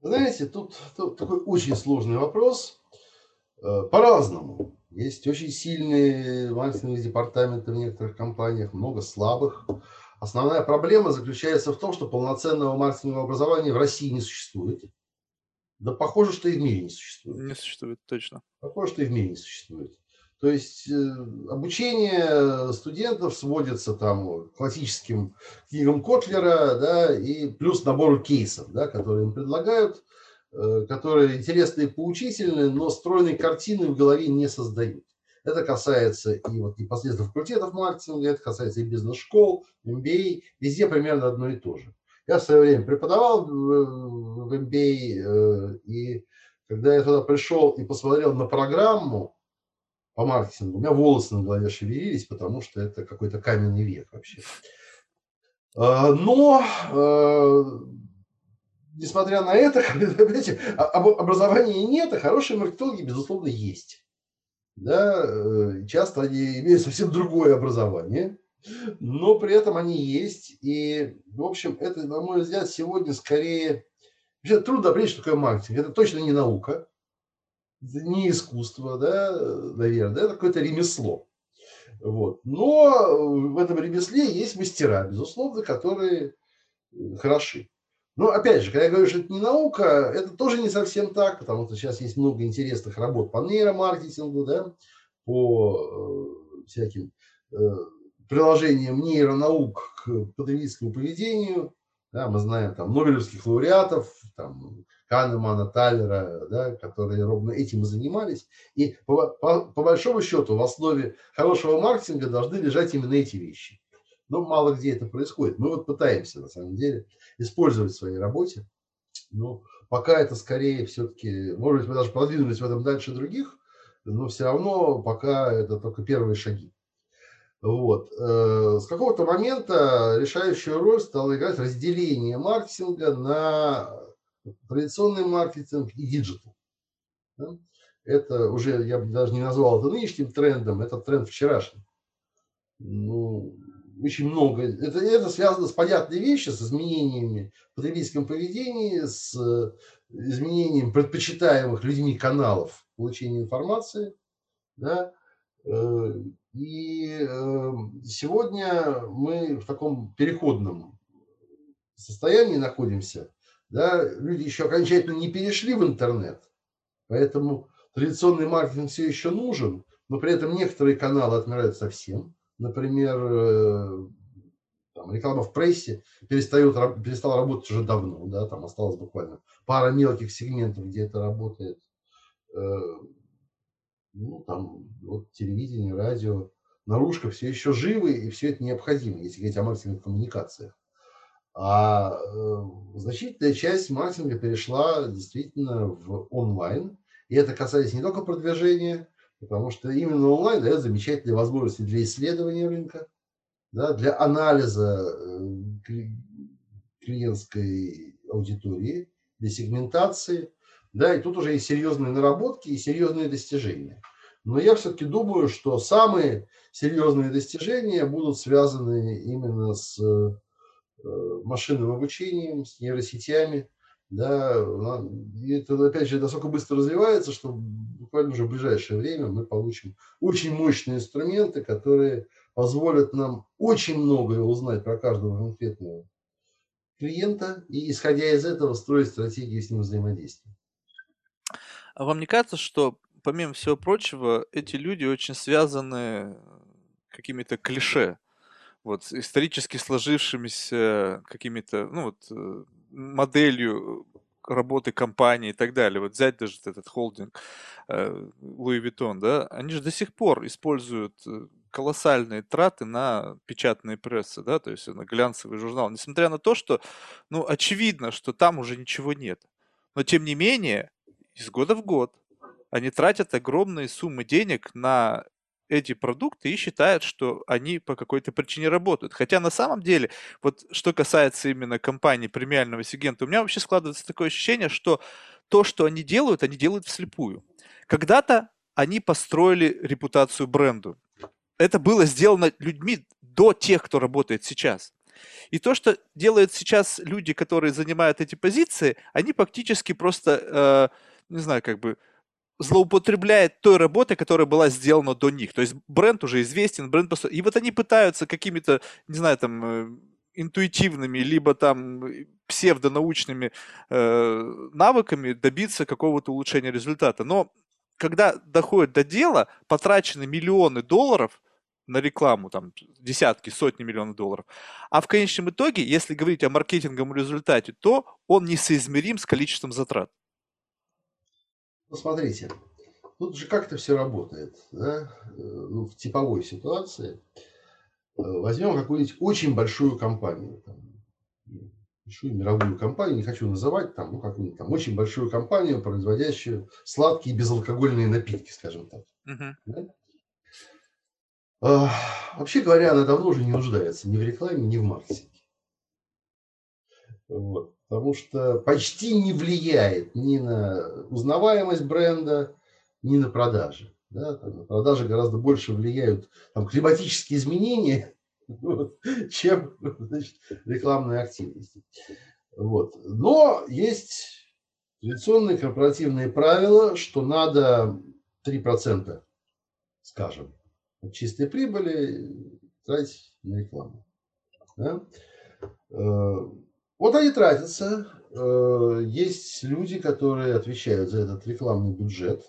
Знаете, тут, тут такой очень сложный вопрос. Э, по-разному. Есть очень сильные маркетинговые департаменты в некоторых компаниях, много слабых. Основная проблема заключается в том, что полноценного маркетингового образования в России не существует. Да похоже, что и в мире не существует. Не существует, точно. Похоже, что и в мире не существует. То есть э, обучение студентов сводится там к классическим книгам Котлера, да, и плюс набору кейсов, да, которые им предлагают, э, которые интересны и поучительны, но стройной картины в голове не создают. Это касается и вот непосредственно факультетов маркетинга, это касается и бизнес-школ, MBA, везде примерно одно и то же. Я в свое время преподавал в MBA, э, и когда я туда пришел и посмотрел на программу, по маркетингу. У меня волосы на голове шевелились, потому что это какой-то каменный век вообще. А, но, э, несмотря на это, [laughs] понимаете, а, образования нет, а хорошие маркетологи, безусловно, есть. Да, э, часто они имеют совсем другое образование, но при этом они есть. И, в общем, это, на мой взгляд, сегодня скорее... Вообще трудно определить, что такое маркетинг. Это точно не наука не искусство, да, наверное, это какое-то ремесло. Вот. Но в этом ремесле есть мастера, безусловно, которые э, хороши. Но опять же, когда я говорю, что это не наука, это тоже не совсем так, потому что сейчас есть много интересных работ по нейромаркетингу, да, по э, всяким э, приложениям нейронаук к потребительскому поведению. Да, мы знаем там нобелевских лауреатов, там, Канемана, Тайлера, да, которые ровно этим и занимались. И по, по, по большому счету в основе хорошего маркетинга должны лежать именно эти вещи. Но мало где это происходит. Мы вот пытаемся, на самом деле, использовать в своей работе. Но пока это скорее все-таки, может быть, мы даже продвинулись в этом дальше других, но все равно пока это только первые шаги. Вот. Э, с какого-то момента решающую роль стало играть разделение маркетинга на традиционный маркетинг и digital. Да? Это уже, я бы даже не назвал это нынешним трендом, это тренд вчерашний. Ну, очень много. Это, это связано с понятной вещью, с изменениями в потребительском поведении, с изменением предпочитаемых людьми каналов получения информации. Да? Э, и э, сегодня мы в таком переходном состоянии находимся, да, люди еще окончательно не перешли в интернет, поэтому традиционный маркетинг все еще нужен, но при этом некоторые каналы отмирают совсем. Например, э, там, реклама в прессе перестает, перестала работать уже давно, да, там осталось буквально пара мелких сегментов, где это работает. Э, ну, там, вот, телевидение, радио, наружка все еще живы, и все это необходимо, если говорить о маркетинговых коммуникациях. А э, значительная часть маркетинга перешла действительно в онлайн. И это касается не только продвижения, потому что именно онлайн дает замечательные возможности для исследования рынка, да, для анализа э, клиентской аудитории, для сегментации. Да, и тут уже есть серьезные наработки и серьезные достижения. Но я все-таки думаю, что самые серьезные достижения будут связаны именно с машинным обучением, с нейросетями. Да, и это, опять же, настолько быстро развивается, что буквально уже в ближайшее время мы получим очень мощные инструменты, которые позволят нам очень многое узнать про каждого конкретного клиента и, исходя из этого, строить стратегии с ним взаимодействия. А вам не кажется, что, помимо всего прочего, эти люди очень связаны какими-то клише? Вот исторически сложившимися какими-то, ну вот, э, моделью работы компании и так далее. Вот взять даже этот холдинг э, Louis Vuitton, да, они же до сих пор используют э, колоссальные траты на печатные прессы, да, то есть на глянцевый журнал, несмотря на то, что, ну, очевидно, что там уже ничего нет. Но тем не менее, из года в год они тратят огромные суммы денег на эти продукты и считают, что они по какой-то причине работают. Хотя на самом деле, вот что касается именно компании премиального сегмента, у меня вообще складывается такое ощущение, что то, что они делают, они делают вслепую. Когда-то они построили репутацию бренду. Это было сделано людьми до тех, кто работает сейчас. И то, что делают сейчас люди, которые занимают эти позиции, они фактически просто, э, не знаю, как бы злоупотребляет той работой, которая была сделана до них. То есть бренд уже известен, бренд просто... И вот они пытаются какими-то, не знаю, там, э, интуитивными, либо там псевдонаучными э, навыками добиться какого-то улучшения результата. Но когда доходит до дела, потрачены миллионы долларов на рекламу, там десятки, сотни миллионов долларов. А в конечном итоге, если говорить о маркетинговом результате, то он несоизмерим с количеством затрат. Ну, смотрите, тут же как-то все работает. Да? Э, ну, в типовой ситуации э, возьмем какую-нибудь очень большую компанию, там, большую мировую компанию, не хочу называть, там, ну, какую-нибудь там очень большую компанию, производящую сладкие безалкогольные напитки, скажем так. Uh-huh. Да? А, вообще говоря, она давно уже не нуждается ни в рекламе, ни в маркетинге. Вот потому что почти не влияет ни на узнаваемость бренда, ни на продажи. Да, там, на продажи гораздо больше влияют там, климатические изменения, [laughs] вот, чем значит, рекламные активности. Вот. Но есть традиционные корпоративные правила, что надо 3%, скажем, от чистой прибыли тратить на рекламу. Да? Вот они тратятся. Э, есть люди, которые отвечают за этот рекламный бюджет.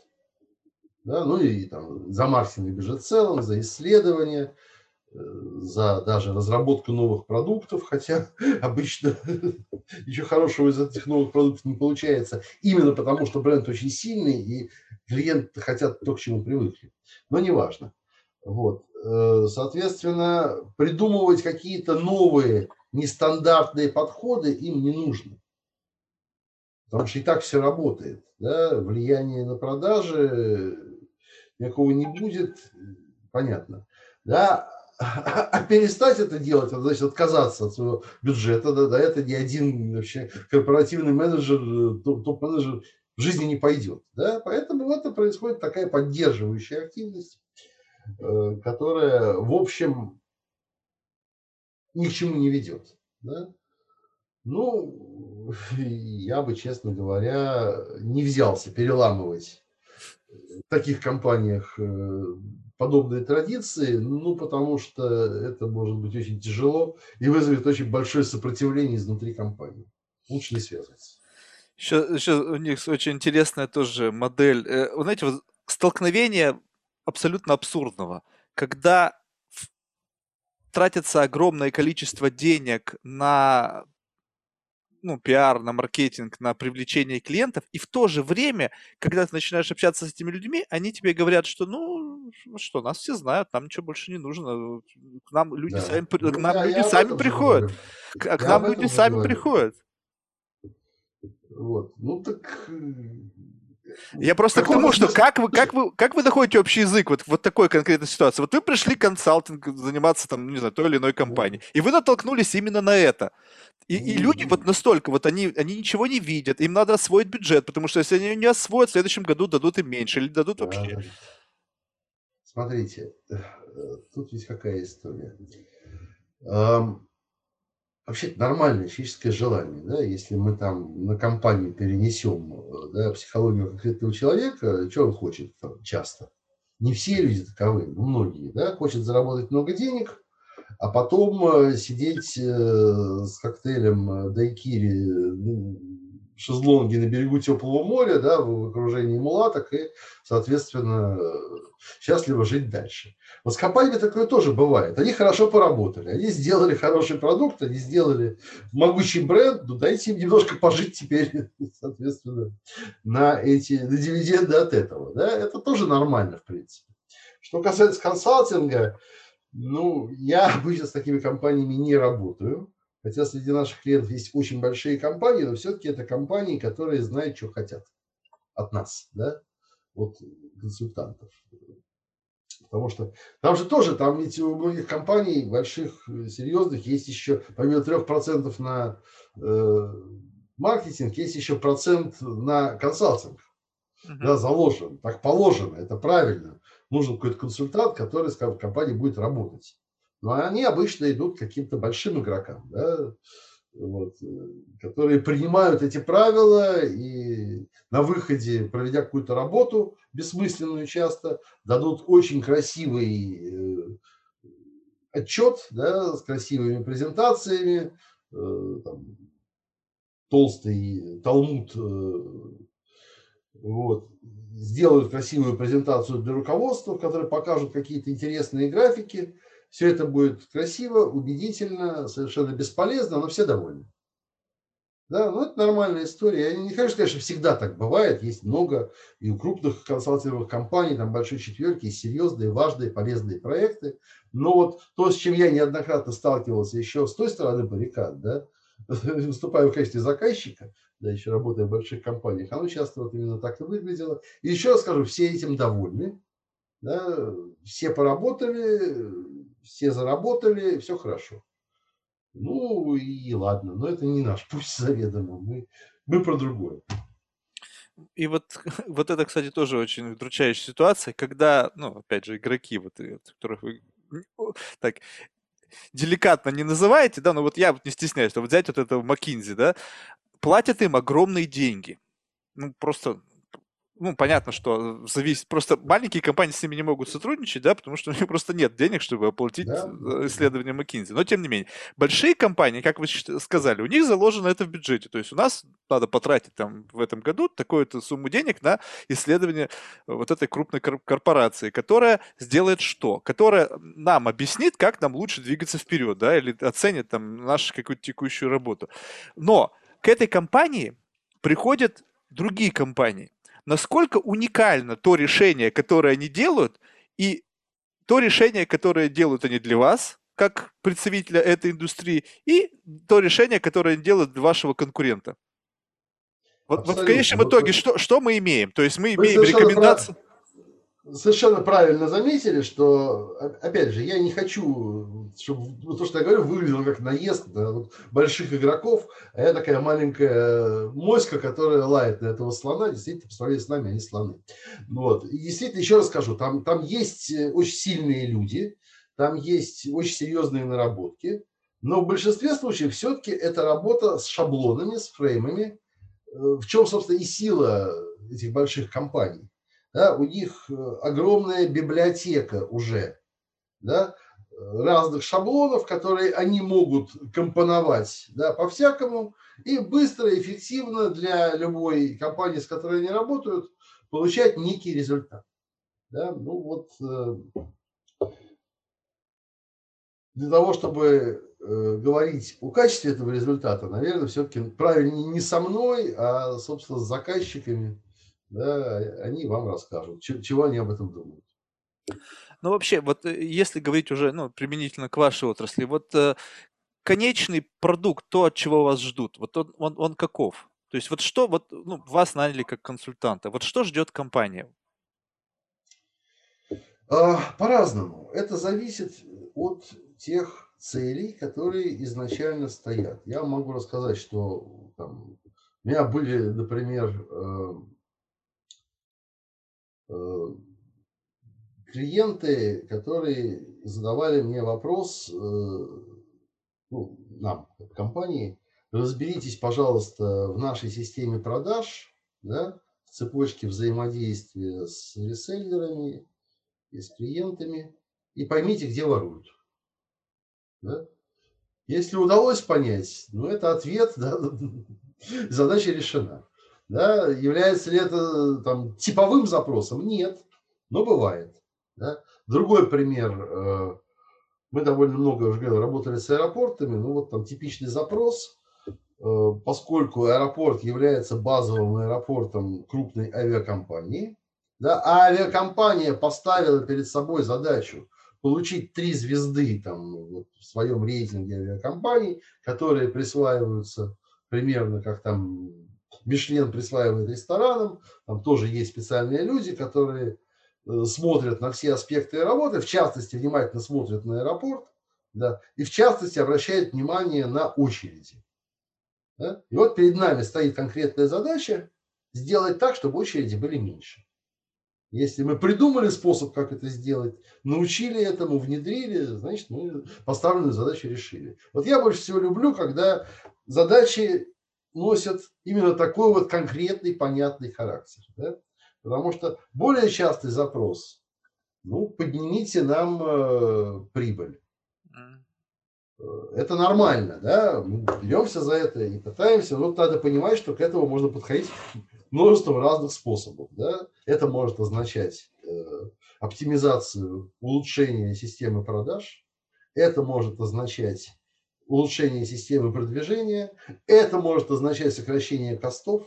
Да, ну и там, за маркетинговый бюджет в целом, за исследования, э, за даже разработку новых продуктов, хотя [laughs] обычно [laughs] ничего хорошего из этих новых продуктов не получается, именно потому что бренд очень сильный и клиенты хотят то, к чему привыкли. Но неважно. Вот. Э, соответственно, придумывать какие-то новые нестандартные подходы им не нужно. Потому что и так все работает. Да? Влияние на продажи никакого не будет, понятно. Да? А перестать это делать, это значит отказаться от своего бюджета, да, да это ни один вообще корпоративный менеджер, топ-менеджер в жизни не пойдет. Да? Поэтому в это происходит такая поддерживающая активность, э, которая, в общем, ни к чему не ведет. Да? Ну, [laughs] я бы, честно говоря, не взялся переламывать в таких компаниях э, подобные традиции, ну, потому что это может быть очень тяжело и вызовет очень большое сопротивление изнутри компании. Лучше не связываться. Еще, еще у них очень интересная тоже модель. Э, вы знаете, столкновение абсолютно абсурдного, когда тратится огромное количество денег на ну, пиар, на маркетинг, на привлечение клиентов, и в то же время, когда ты начинаешь общаться с этими людьми, они тебе говорят, что, ну, что, нас все знают, нам ничего больше не нужно, к нам люди да. сами, к нам я, люди я сами приходят, к, к нам люди сами говорю. приходят. Вот, ну так э, я просто к тому, что как вы, как вы, как вы находите общий язык вот, вот такой конкретной ситуации? Вот вы пришли консалтинг заниматься там, не знаю, той или иной компанией, и вы натолкнулись именно на это. И, и люди вот настолько, вот они, они ничего не видят, им надо освоить бюджет, потому что если они не освоят, в следующем году дадут им меньше или дадут вообще. Смотрите, э, тут есть какая история. Вообще нормальное человеческое желание, да, если мы там на компанию перенесем э, да, психологию конкретного человека, что он хочет там, часто? Не все люди таковы, но многие, да, хочет заработать много денег, а потом э, сидеть э, с коктейлем дайкири шезлонги на берегу теплого моря, да, в окружении мулаток и, соответственно, счастливо жить дальше. Вот с компаниями такое тоже бывает. Они хорошо поработали, они сделали хороший продукт, они сделали могучий бренд, ну дайте им немножко пожить теперь, [laughs] соответственно, на эти на дивиденды от этого. Да? Это тоже нормально, в принципе. Что касается консалтинга, ну, я обычно с такими компаниями не работаю. Хотя среди наших клиентов есть очень большие компании, но все-таки это компании, которые знают, что хотят от нас, да, от консультантов. Потому что там же тоже, там ведь у многих компаний, больших, серьезных, есть еще, помимо 3% на э, маркетинг, есть еще процент на консалтинг. Uh-huh. Да, заложен, так положено, это правильно. Нужен какой-то консультант, который, в компании будет работать. Но они обычно идут к каким-то большим игрокам, да, вот, которые принимают эти правила и на выходе, проведя какую-то работу, бессмысленную часто, дадут очень красивый э, отчет да, с красивыми презентациями, э, там, толстый талмуд, э, вот, сделают красивую презентацию для руководства, в покажут какие-то интересные графики, все это будет красиво, убедительно, совершенно бесполезно, но все довольны. Да, ну это нормальная история. Я не хочу сказать, что всегда так бывает. Есть много и у крупных консалтинговых компаний, там большой четверки, есть серьезные, важные, полезные проекты. Но вот то, с чем я неоднократно сталкивался еще с той стороны баррикад, да, [laughs] выступаю в качестве заказчика, да, еще работая в больших компаниях, оно часто вот именно так и выглядело. И еще раз скажу, все этим довольны, да, все поработали, все заработали, все хорошо. Ну и ладно, но это не наш [laughs] путь заведомо, мы, мы про другое. И вот, [laughs] вот это, кстати, тоже очень удручающая ситуация, когда, ну, опять же, игроки, вот, которых вы так деликатно не называете, да, но вот я вот не стесняюсь, что вот взять вот этого Маккинзи, да, платят им огромные деньги. Ну, просто ну, понятно, что зависит. Просто маленькие компании с ними не могут сотрудничать, да, потому что у них просто нет денег, чтобы оплатить да. Э, исследование McKinsey. Но тем не менее, большие компании, как вы сказали, у них заложено это в бюджете. То есть у нас надо потратить там в этом году такую-то сумму денег на исследование вот этой крупной корпорации, которая сделает что? Которая нам объяснит, как нам лучше двигаться вперед, да, или оценит там нашу какую-то текущую работу. Но к этой компании приходят другие компании насколько уникально то решение, которое они делают, и то решение, которое делают они для вас, как представителя этой индустрии, и то решение, которое они делают для вашего конкурента. Вот, вот в конечном итоге, что, что мы имеем? То есть мы имеем рекомендации... Прав совершенно правильно заметили, что, опять же, я не хочу, чтобы ну, то, что я говорю, выглядело как наезд вот, больших игроков, а я такая маленькая моська, которая лает на этого слона, действительно, по сравнению с нами, они слоны. Вот. И действительно, еще раз скажу, там, там есть э, очень сильные люди, там есть очень серьезные наработки, но в большинстве случаев все-таки это работа с шаблонами, с фреймами, э, в чем, собственно, и сила этих больших компаний да, у них э, огромная библиотека уже да, разных шаблонов, которые они могут компоновать да, по-всякому и быстро эффективно для любой компании, с которой они работают, получать некий результат. Да, ну вот э, для того, чтобы э, говорить о качестве этого результата, наверное, все-таки правильнее не со мной, а, собственно, с заказчиками, да, они вам расскажут, чего они об этом думают. Ну, вообще, вот э, если говорить уже ну, применительно к вашей отрасли, вот э, конечный продукт, то, от чего вас ждут, вот он, он, он каков? То есть вот что, вот ну, вас наняли как консультанта, вот что ждет компания? А, по-разному. Это зависит от тех целей, которые изначально стоят. Я могу рассказать, что там, у меня были, например, э, Э, клиенты, которые задавали мне вопрос, э, ну, нам, как компании, разберитесь, пожалуйста, в нашей системе продаж, да, в цепочке взаимодействия с реселлерами и с клиентами, и поймите, где воруют. Да? Если удалось понять, ну, это ответ, да, [laughs] задача решена. Да? Является ли это там, типовым запросом? Нет, но бывает. Да? Другой пример. Э, мы довольно много уже работали с аэропортами. Ну вот там типичный запрос. Э, поскольку аэропорт является базовым аэропортом крупной авиакомпании, Да, а авиакомпания поставила перед собой задачу получить три звезды там, вот, в своем рейтинге авиакомпаний, которые присваиваются примерно как там Мишлен присваивает ресторанам, там тоже есть специальные люди, которые э, смотрят на все аспекты работы, в частности, внимательно смотрят на аэропорт, да, и в частности обращают внимание на очереди. Да? И вот перед нами стоит конкретная задача сделать так, чтобы очереди были меньше. Если мы придумали способ, как это сделать, научили этому, внедрили, значит, мы поставленную задачу решили. Вот я больше всего люблю, когда задачи носят именно такой вот конкретный, понятный характер. Да? Потому что более частый запрос, ну, поднимите нам э, прибыль. Э, это нормально, да, мы беремся за это и пытаемся, но надо понимать, что к этому можно подходить множеством разных способов. Да? Это может означать э, оптимизацию, улучшение системы продаж, это может означать улучшение системы продвижения, это может означать сокращение костов,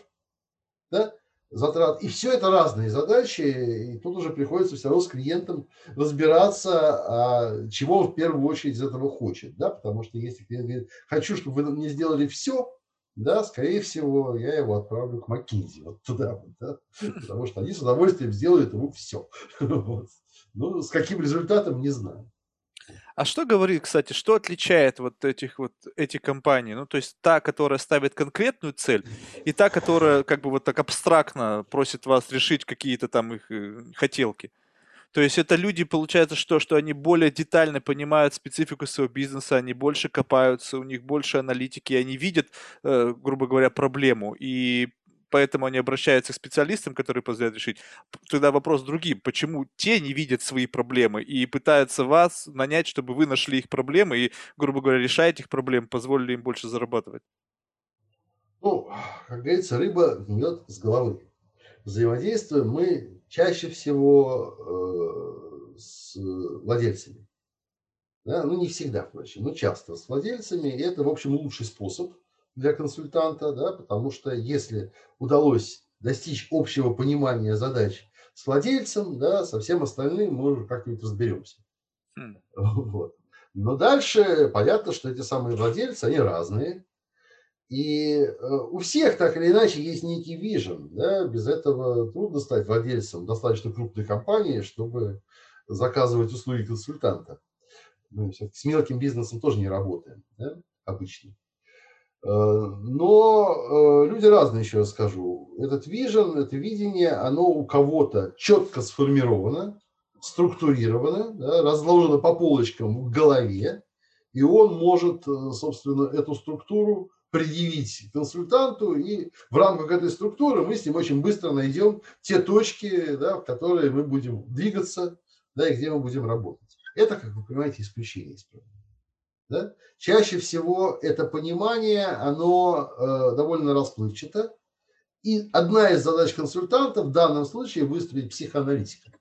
да, затрат. И все это разные задачи, и тут уже приходится все равно с клиентом разбираться, а чего он в первую очередь из этого хочет. Да? Потому что если клиент говорит, хочу, чтобы вы мне сделали все, да, скорее всего, я его отправлю к Маккинзи, вот туда, да, потому что они с удовольствием сделают ему все. [laughs] Вот. Ну, с каким результатом, не знаю. А что говорит, кстати, что отличает вот этих вот эти компании? Ну, то есть та, которая ставит конкретную цель, и та, которая как бы вот так абстрактно просит вас решить какие-то там их э, хотелки. То есть это люди, получается, что, что они более детально понимают специфику своего бизнеса, они больше копаются, у них больше аналитики, они видят, э, грубо говоря, проблему. И поэтому они обращаются к специалистам, которые позволяют решить. Тогда вопрос другим. Почему те не видят свои проблемы и пытаются вас нанять, чтобы вы нашли их проблемы и, грубо говоря, решаете их проблемы, позволили им больше зарабатывать? Ну, как говорится, рыба гниет с головы. Взаимодействуем мы чаще всего э, с владельцами. Да? Ну, не всегда, впрочем, но часто с владельцами. И это, в общем, лучший способ для консультанта, да, потому что если удалось достичь общего понимания задач с владельцем, да, со всем остальным мы уже как-нибудь разберемся. Хм. [laughs] Вот. Но дальше понятно, что эти самые владельцы, они разные. И э, у всех так или иначе есть некий вижен. Да? Без этого трудно стать владельцем достаточно крупной компании, чтобы заказывать услуги консультанта. Мы с мелким бизнесом тоже не работаем да? обычно. Э, но э, люди разные, еще раз скажу. Этот вижен, это видение, оно у кого-то четко сформировано, структурировано, да, разложено по полочкам в голове, и он может, собственно, эту структуру предъявить консультанту, и в рамках этой структуры мы с ним очень быстро найдем те точки, да, в которые мы будем двигаться, да, и где мы будем работать. Это, как вы понимаете, исключение из правил. Да? Чаще всего это понимание, оно э, довольно расплывчато. И одна из задач консультанта в данном случае выстроить психоаналитика.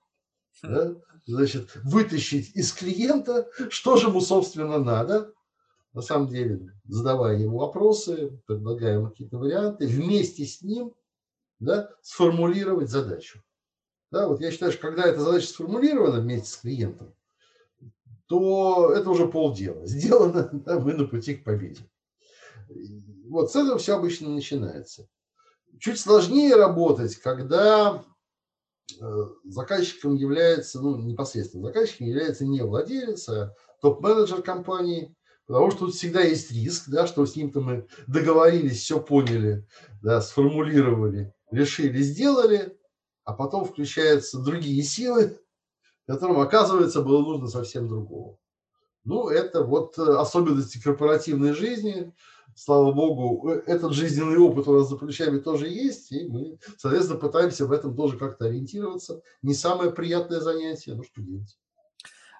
Да? Значит, вытащить из клиента, что же ему, собственно, надо, на самом деле, задавая ему вопросы, предлагая ему какие-то варианты, вместе с ним да, сформулировать задачу. Да, вот я считаю, что когда эта задача сформулирована вместе с клиентом, то это уже полдела. [laughs] Сделано, да, мы на пути к победе. Вот с этого все обычно начинается. Чуть сложнее работать, когда э, заказчиком является, ну, непосредственно заказчиком является не владелец, а топ-менеджер компании, Потому что тут всегда есть риск, да, что с ним-то мы договорились, все поняли, да, сформулировали, решили, сделали, а потом включаются другие силы, которым, оказывается, было нужно совсем другого. Ну, это вот э, особенности корпоративной жизни. Слава богу, э, этот жизненный опыт у нас за плечами тоже есть, и мы, соответственно, пытаемся в этом тоже как-то ориентироваться. Не самое приятное занятие, ну что делать.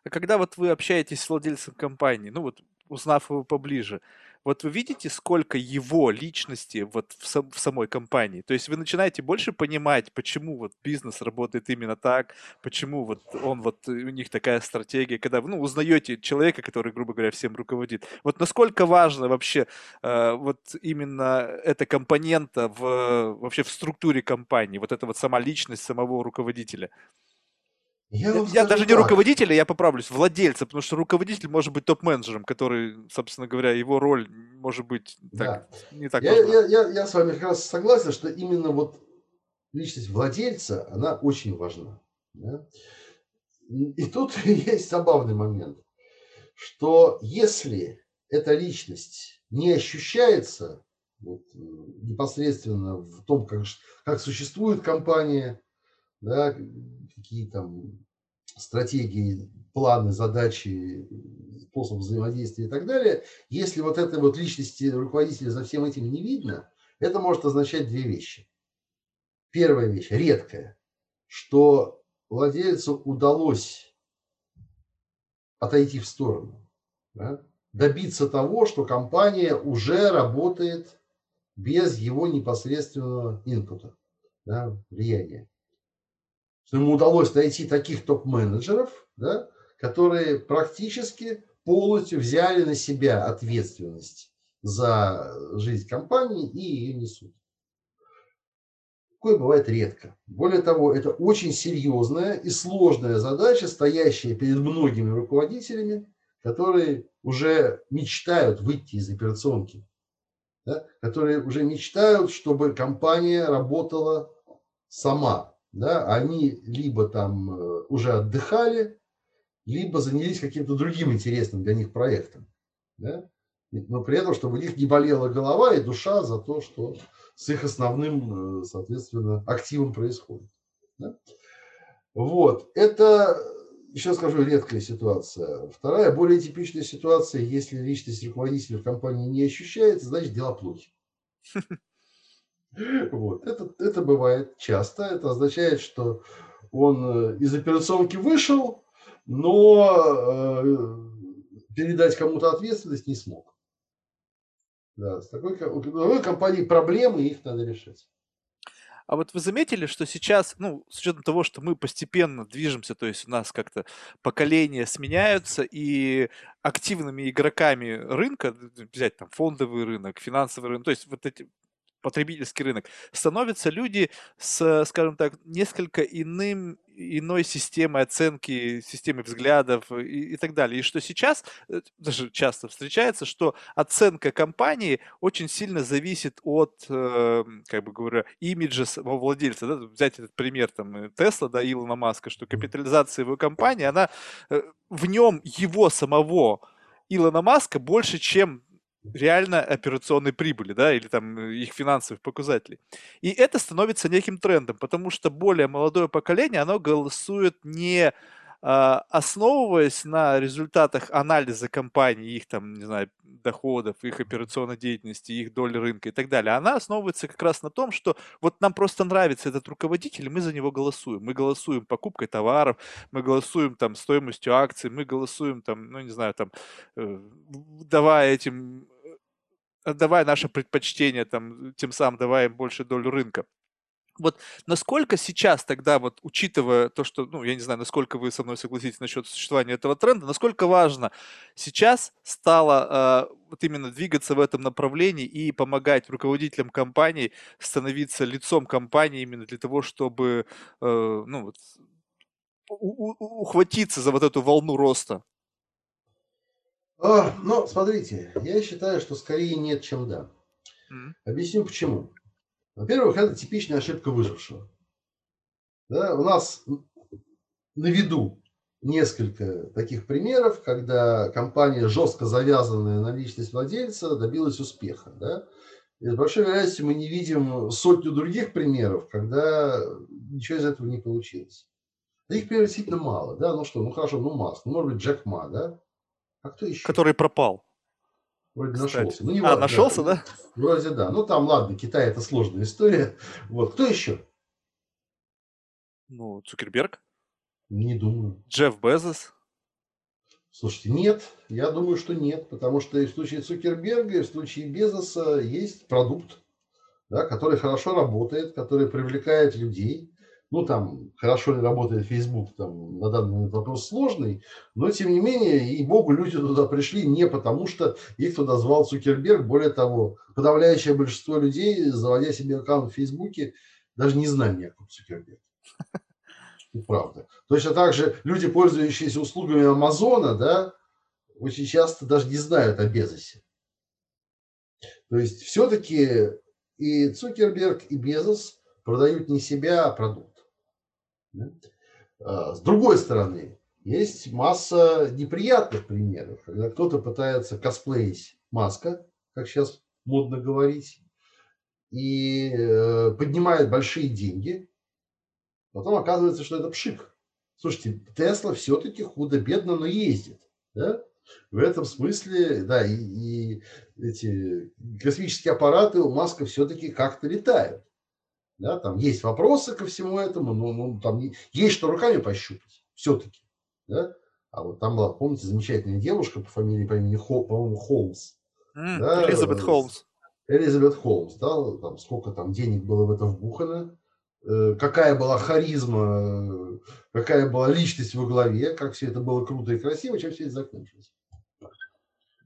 А когда вот вы общаетесь с владельцем компании, ну вот узнав его поближе, Вот вы видите, сколько его личности вот в, сам, в самой компании? То есть вы начинаете больше понимать, почему вот бизнес работает именно так, почему вот он вот, у них такая стратегия, когда вы ну, узнаете человека, который, грубо говоря, всем руководит. Вот насколько важно вообще э, вот именно эта компонента в, вообще в структуре компании, вот эта вот сама личность самого руководителя? Я, я, я даже не руководителя, я поправлюсь, владельца, потому что руководитель может быть топ-менеджером, который, собственно говоря, его роль может быть так, да. не так я, я, я, я с вами как раз согласен, что именно вот личность владельца, она очень важна. Да? И тут [laughs] есть забавный момент, что если эта личность не ощущается вот, непосредственно в том, как, как существует компания, да, какие там стратегии, планы, задачи, способ взаимодействия и так далее, если вот этой вот личности руководителя за всем этим не видно, это может означать две вещи. Первая вещь, редкая, что владельцу удалось отойти в сторону, да, добиться того, что компания уже работает без его непосредственного инпута, да, влияния что ему удалось найти таких топ-менеджеров, да, которые практически полностью взяли на себя ответственность за жизнь компании и ее несут. Такое бывает редко. Более того, это очень серьезная и сложная задача, стоящая перед многими руководителями, которые уже мечтают выйти из операционки, да, которые уже мечтают, чтобы компания работала сама, да, они либо там э, уже отдыхали, либо занялись каким-то другим интересным для них проектом. Да? Но при этом, чтобы у них не болела голова и душа за то, что с их основным, э, соответственно, активом происходит. Да? Вот. Это, еще скажу, редкая ситуация. Вторая, более типичная ситуация, если личность руководителя в компании не ощущается, значит, дела плохи. [laughs] [laughs] Вот. Это, это бывает часто. Это означает, что он э, из операционки вышел, но э, передать кому-то ответственность не смог. Да, с такой, у такой компании проблемы, их надо решать. А вот вы заметили, что сейчас, ну, с учетом того, что мы постепенно движемся, то есть у нас как-то поколения сменяются, и активными игроками рынка, взять там фондовый рынок, финансовый рынок, то есть вот эти потребительский рынок, становятся люди с, скажем так, несколько иным, иной системой оценки, системой взглядов и, и так далее. И что сейчас э, даже часто встречается, что оценка компании очень сильно зависит от, э, как бы говоря, имиджа самого владельца. Да? Взять этот пример там Тесла, да, Илона Маска, что капитализация его компании, она э, в нем его самого Илона Маска больше, чем реально операционной прибыли, да, или там э, их финансовых показателей. И это становится неким трендом, потому что более молодое поколение, оно голосует не а, основываясь на результатах анализа компании, их там, не знаю, доходов, их операционной деятельности, их доли рынка и так далее, она основывается как раз на том, что вот нам просто нравится этот руководитель, и мы за него голосуем. Мы голосуем покупкой товаров, мы голосуем там стоимостью акций, мы голосуем там, ну не знаю, там, э, давая этим отдавая наше предпочтение, там, тем самым давая им больше долю рынка. Вот насколько сейчас тогда, вот учитывая то, что, ну, я не знаю, насколько вы со мной согласитесь насчет существования этого тренда, насколько важно сейчас стало э, вот именно двигаться в этом направлении и помогать руководителям компаний становиться лицом компании именно для того, чтобы, э, ну, вот, ухватиться за вот эту волну роста? Ну, смотрите, я считаю, что скорее нет, чем да. Mm. Объясню почему. Во-первых, это типичная ошибка выжившего. Да, у нас на виду несколько таких примеров, когда компания, жестко завязанная на личность владельца, добилась успеха. Да? И с большой вероятностью мы не видим сотню других примеров, когда ничего из этого не получилось. Да их примеров действительно мало. Да? Ну что, ну хорошо, ну Маск, ну, может быть, Джек Ма, да? А кто еще? Который пропал. Вроде Кстати. нашелся. Ну, не а, важно, нашелся, да? Вроде да. Ну, там, ладно, Китай это сложная история. Вот. Кто еще? Ну, Цукерберг. Не думаю. Джефф Безос. Слушайте, нет, я думаю, что нет, потому что и в случае Цукерберга, и в случае Безоса есть продукт, да, который хорошо работает, который привлекает людей. Ну, там, хорошо ли работает Facebook, там, на данный момент вопрос сложный, но, тем не менее, и богу, люди туда пришли не потому, что их туда звал Цукерберг. Более того, подавляющее большинство людей, заводя себе аккаунт в Фейсбуке, даже не знали никакого Цукерберга. [laughs] Правда. Точно так же люди, пользующиеся услугами Амазона, да, очень часто даже не знают о Безосе. То есть все-таки и Цукерберг, и Безос продают не себя, а продукт. А, с другой стороны, есть масса неприятных примеров, когда кто-то пытается косплеить Маска, как сейчас модно говорить, и э, поднимает большие деньги, Потом оказывается, что это пшик. Слушайте, Тесла все-таки худо-бедно, но ездит. Да? В этом смысле, да, и, и эти космические аппараты у Маска все-таки как-то летают. Да, там есть вопросы ко всему этому, но ну, там есть что руками пощупать все-таки. Да? А вот там была, помните, замечательная девушка по фамилии, по имени, Хол, по-моему, Холмс. Mm, да, Элизабет Холмс. Элизабет Холмс, да, там сколько там денег было в это вбухано, Э, какая была харизма, какая была личность во главе, как все это было круто и красиво, чем все это закончилось.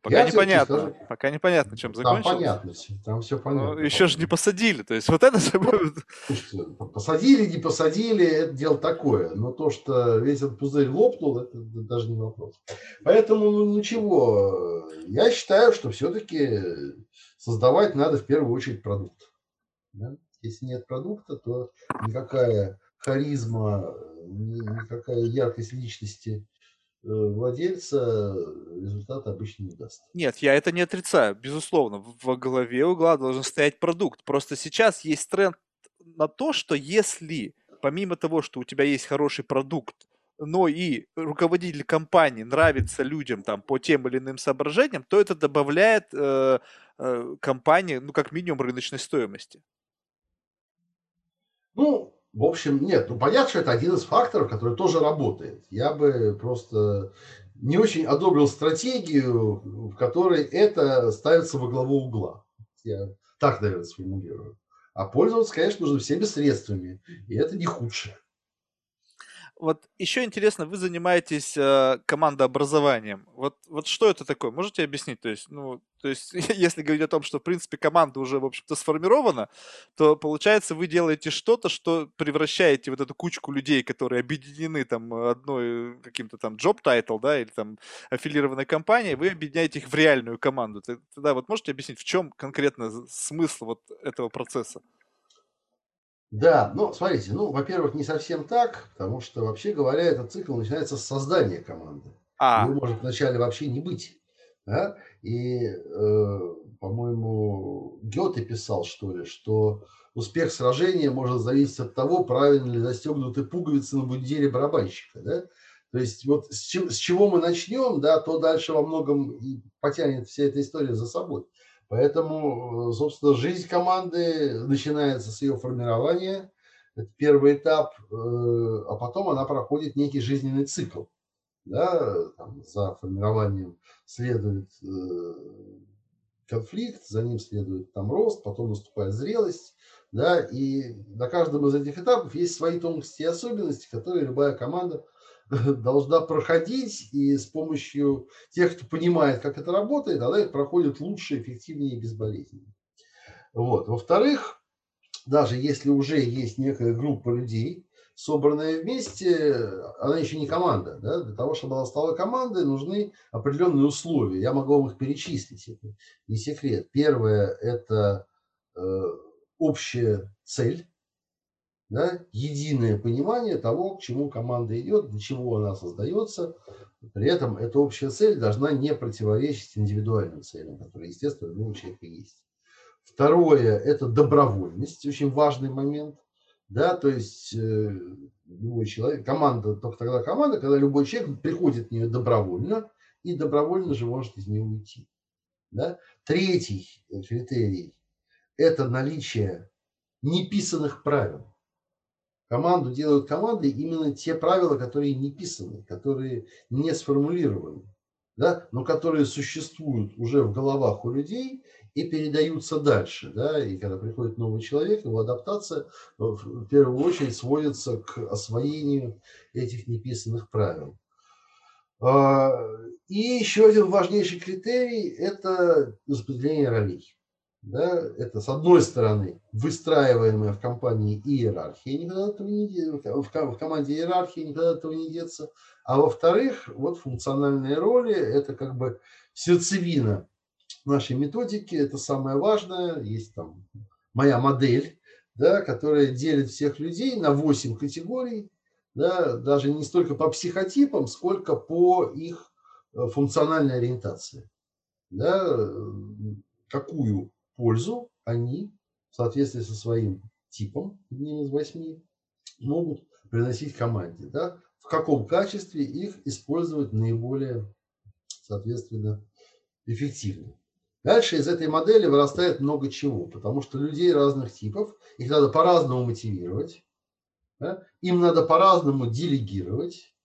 Пока Я непонятно. Скажу, Пока непонятно, чем закончилось. Там понятно все. Там все понятно. Но еще же не посадили. То есть вот это Слушайте, посадили, не посадили, это дело такое. Но то, что весь этот пузырь лопнул, это даже не вопрос. Поэтому, ну ничего. Я считаю, что все-таки создавать надо в первую очередь продукт. Да? Если нет продукта, то никакая харизма, никакая яркость личности владельца результата обычно не даст. Нет, я это не отрицаю, безусловно. Во главе угла должен стоять продукт. Просто сейчас есть тренд на то, что если помимо того, что у тебя есть хороший продукт, но и руководитель компании нравится людям там по тем или иным соображениям, то это добавляет э, э, компании, ну, как минимум, рыночной стоимости. Ну, в общем, нет. Ну, понятно, что это один из факторов, который тоже работает. Я бы просто не очень одобрил стратегию, в которой это ставится во главу угла. Я так, наверное, сформулирую. А пользоваться, конечно, нужно всеми средствами. И это не худшее. Вот еще интересно, вы занимаетесь э, командообразованием. Вот, вот что это такое? Можете объяснить? То есть, ну, то есть, [laughs] если говорить о том, что, в принципе, команда уже, в общем-то, сформирована, то, получается, вы делаете что-то, что превращаете вот эту кучку людей, которые объединены там одной каким-то там job title, да, или там аффилированной компанией, вы объединяете их в реальную команду. Тогда вот можете объяснить, в чем конкретно смысл вот этого процесса? Да, ну, смотрите, ну, во-первых, не совсем так, потому что, вообще говоря, этот цикл начинается с создания команды. А. Его может вначале вообще не быть. Да? И, э, по-моему, Гёте писал, что ли, что успех сражения может зависеть от того, правильно ли застегнуты пуговицы на будере барабанщика. Да? То есть вот с, чем, с чего мы начнем, да, то дальше во многом и потянет вся эта история за собой. Поэтому, э, собственно, жизнь команды начинается с ее формирования. Это первый этап, э, а потом она проходит некий жизненный цикл. Да, там, за формированием следует э, конфликт, за ним следует там рост, потом наступает зрелость. Да, и на каждом из этих этапов есть свои тонкости и особенности, которые любая команда [laughs] должна проходить, и с помощью тех, кто понимает, как это работает, она проходит лучше, эффективнее и безболезненно. Вот. Во-вторых, даже если уже есть некая группа людей, собранная вместе, она еще не команда. Да? Для того, чтобы она стала командой, нужны определенные условия. Я могу вам их перечислить, это не секрет. Первое – это э, общая цель, да, единое понимание того, к чему команда идет, для чего она создается. При этом эта общая цель должна не противоречить индивидуальным целям, которые, естественно, у любого человека есть. Второе – это добровольность, очень важный момент. Да, то есть э, любой человек, команда, только тогда команда, когда любой человек приходит в нее добровольно и добровольно же может из нее уйти. Да? Третий критерий – это наличие неписанных правил. Команду делают командой именно те правила, которые не писаны, которые не сформулированы. да, но которые существуют уже в головах у людей и передаются дальше. Да, и когда приходит новый человек, его адаптация э, в первую очередь сводится к освоению этих неписанных правил. А, и еще один важнейший критерий – это распределение ролей. Да, это, с одной стороны, выстраиваемая в компании иерархия, никогда этого не, в команде иерархии никогда этого не деться. А во-вторых, вот функциональные роли – это как бы сердцевина нашей методики, это самое важное. Есть там моя модель, да, которая делит всех людей на 8 категорий, да, даже не столько по психотипам, сколько по их э, функциональной ориентации. Да, какую пользу они в соответствии со своим типом, одним из восьми, могут приносить команде. Да? В каком качестве их использовать наиболее, соответственно, эффективно. Дальше из этой модели вырастает много чего, потому что людей разных типов, их надо по-разному мотивировать, да? им надо по-разному делегировать,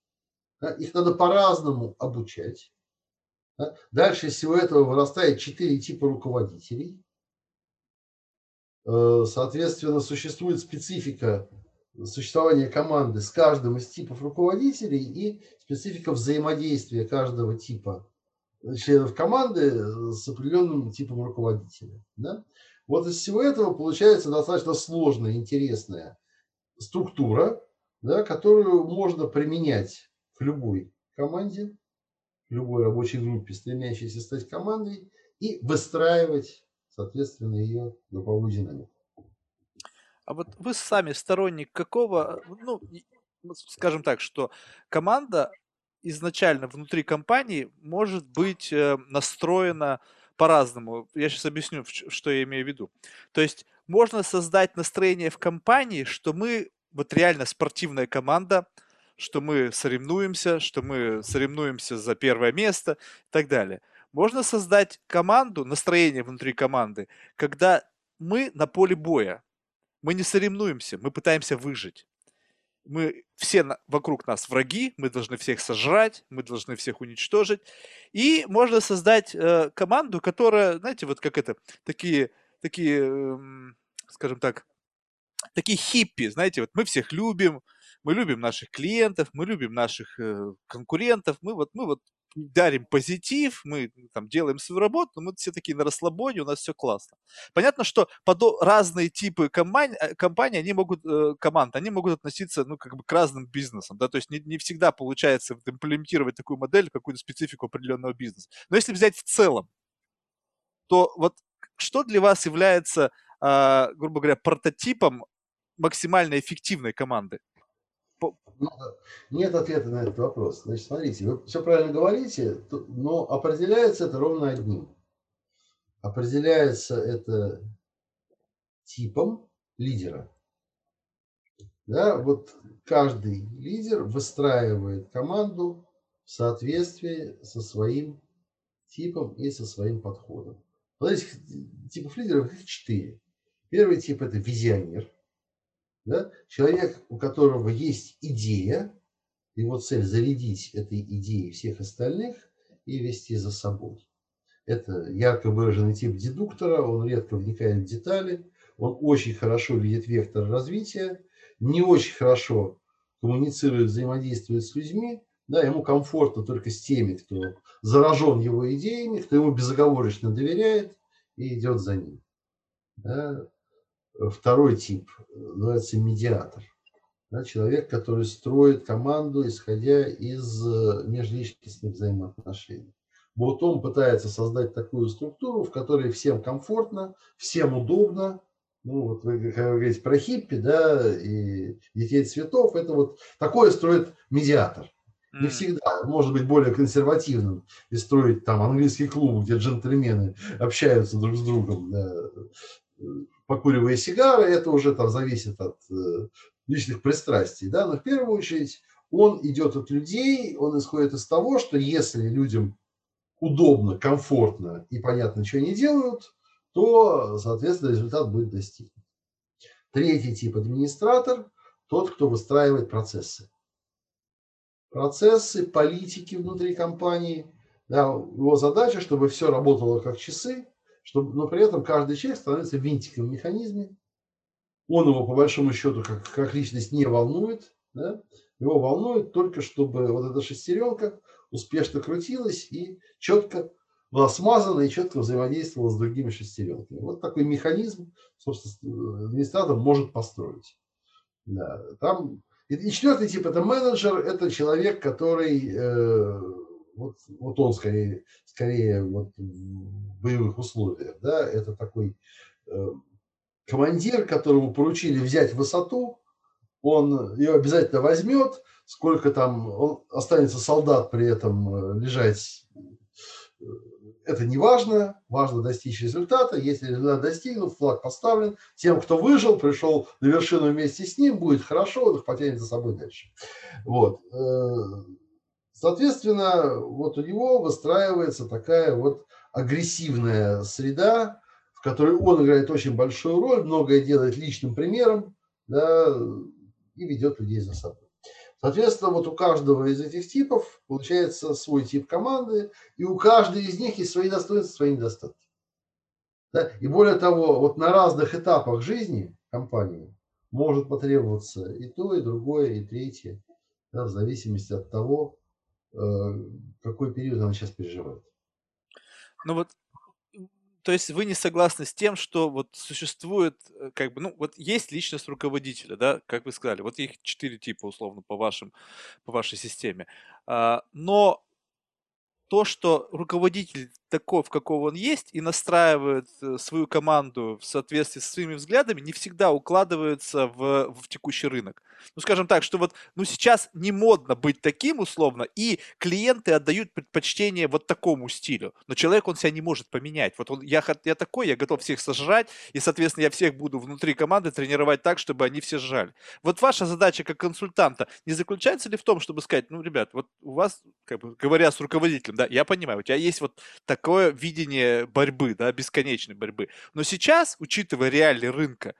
да? их надо по-разному обучать. Да? Дальше из всего этого вырастает четыре типа руководителей. Э, соответственно, существует специфика существования команды с каждым из типов руководителей и специфика взаимодействия каждого типа членов команды с определенным типом руководителя. Да? Вот из всего этого получается достаточно сложная, интересная структура, да, которую можно применять в любой команде, в любой рабочей группе, стремящейся стать командой, и выстраивать соответственно, ее групповую динамику. А вот вы сами сторонник какого, ну, скажем так, что команда изначально внутри компании может быть э, настроена по-разному. Я сейчас объясню, что я имею в виду. То есть можно создать настроение в компании, что мы вот реально спортивная команда, что мы соревнуемся, что мы соревнуемся за первое место и так далее. Можно создать команду, настроение внутри команды, когда мы на поле боя. Мы не соревнуемся, мы пытаемся выжить. Мы все на, вокруг нас враги, мы должны всех сожрать, мы должны всех уничтожить. И можно создать э, команду, которая, знаете, вот как это, такие, такие, э, скажем так, такие хиппи, знаете, вот мы всех любим, мы любим наших клиентов, мы любим наших э, конкурентов, мы вот, мы вот дарим позитив, мы там делаем свою работу, но мы все такие на расслабоне, у нас все классно. Понятно, что подо- разные типы компаний, э, компаний, они могут, э, команд, они могут относиться, ну, как бы к разным бизнесам, да, то есть не, не всегда получается имплементировать такую модель, какую-то специфику определенного бизнеса. Но если взять в целом, то вот что для вас является, э, грубо говоря, прототипом максимально эффективной команды? Нет ответа на этот вопрос. Значит, смотрите, вы все правильно говорите, но определяется это ровно одним. Определяется это типом лидера. Да, вот каждый лидер выстраивает команду в соответствии со своим типом и со своим подходом. Вот этих типов лидеров их четыре. Первый тип – это визионер – да? Человек, у которого есть идея, его цель зарядить этой идеей всех остальных и вести за собой. Это ярко выраженный тип дедуктора, он редко вникает в детали, он очень хорошо видит вектор развития, не очень хорошо коммуницирует, взаимодействует с людьми, да, ему комфортно только с теми, кто заражен его идеями, кто ему безоговорочно доверяет и идет за ним. Да. Второй тип называется медиатор. Да, человек, который строит команду, исходя из э, межличностных взаимоотношений. Вот он пытается создать такую структуру, в которой всем комфортно, всем удобно. Ну, вот вы, как вы говорите про хиппи, да, и детей цветов, это вот такое строит медиатор. Не всегда, может быть более консервативным и строить там английский клуб, где джентльмены общаются друг с другом, да, покуривая сигары, это уже там зависит от э, личных пристрастий, да, но в первую очередь он идет от людей, он исходит из того, что если людям удобно, комфортно и понятно, что они делают, то, соответственно, результат будет достигнут. Третий тип администратор – тот, кто выстраивает процессы. Процессы, политики внутри компании, Да, его задача, чтобы все работало как часы, чтобы, но при этом каждый человек становится винтиком в механизме. Он его, по большому счету, как, как личность не волнует. Да? Его волнует только, чтобы вот эта шестеренка успешно крутилась и четко была смазана и четко взаимодействовала с другими шестеренками. Вот такой механизм, собственно, администратор может построить. Да. Там... И четвертый тип – это менеджер, это человек, который э, вот, вот он скорее, скорее вот в боевых условиях, да, это такой э, командир, которому поручили взять высоту, он ее обязательно возьмет, сколько там он останется солдат при этом э, лежать, э, это не важно, важно достичь результата. Если результат достигнут, флаг поставлен, тем, кто выжил, пришел на вершину вместе с ним, будет хорошо, он их потянет за собой дальше. Вот. Соответственно, вот у него выстраивается такая вот агрессивная среда, в которой он играет очень большую роль, многое делает личным примером да, и ведет людей за собой. Соответственно, вот у каждого из этих типов получается свой тип команды, и у каждой из них есть свои достоинства, свои недостатки. Да? И более того, вот на разных этапах жизни компании может потребоваться и то, и другое, и третье, да, в зависимости от того, какой период она сейчас переживает. Ну вот, то есть вы не согласны с тем, что вот существует, э, как бы, ну вот есть личность руководителя, да, как вы сказали, вот их четыре типа условно по вашим, по вашей системе, а, но то, что руководитель таков, какого он есть, и настраивает э, свою команду в соответствии со своими взглядами, не всегда укладывается в, в текущий рынок. Ну, скажем так, что вот, ну, сейчас не модно быть таким условно, и клиенты отдают предпочтение вот такому стилю. Но человек, он себя не может поменять. Вот он, я, я такой, я готов всех сожрать, и, соответственно, я всех буду внутри команды тренировать так, чтобы они все сжали. Вот ваша задача как консультанта не заключается ли в том, чтобы сказать, ну, ребят, вот у вас, как бы, говоря с руководителем, да, я понимаю, у тебя есть вот такое видение борьбы, да, бесконечной борьбы. Но сейчас, учитывая реалии рынка,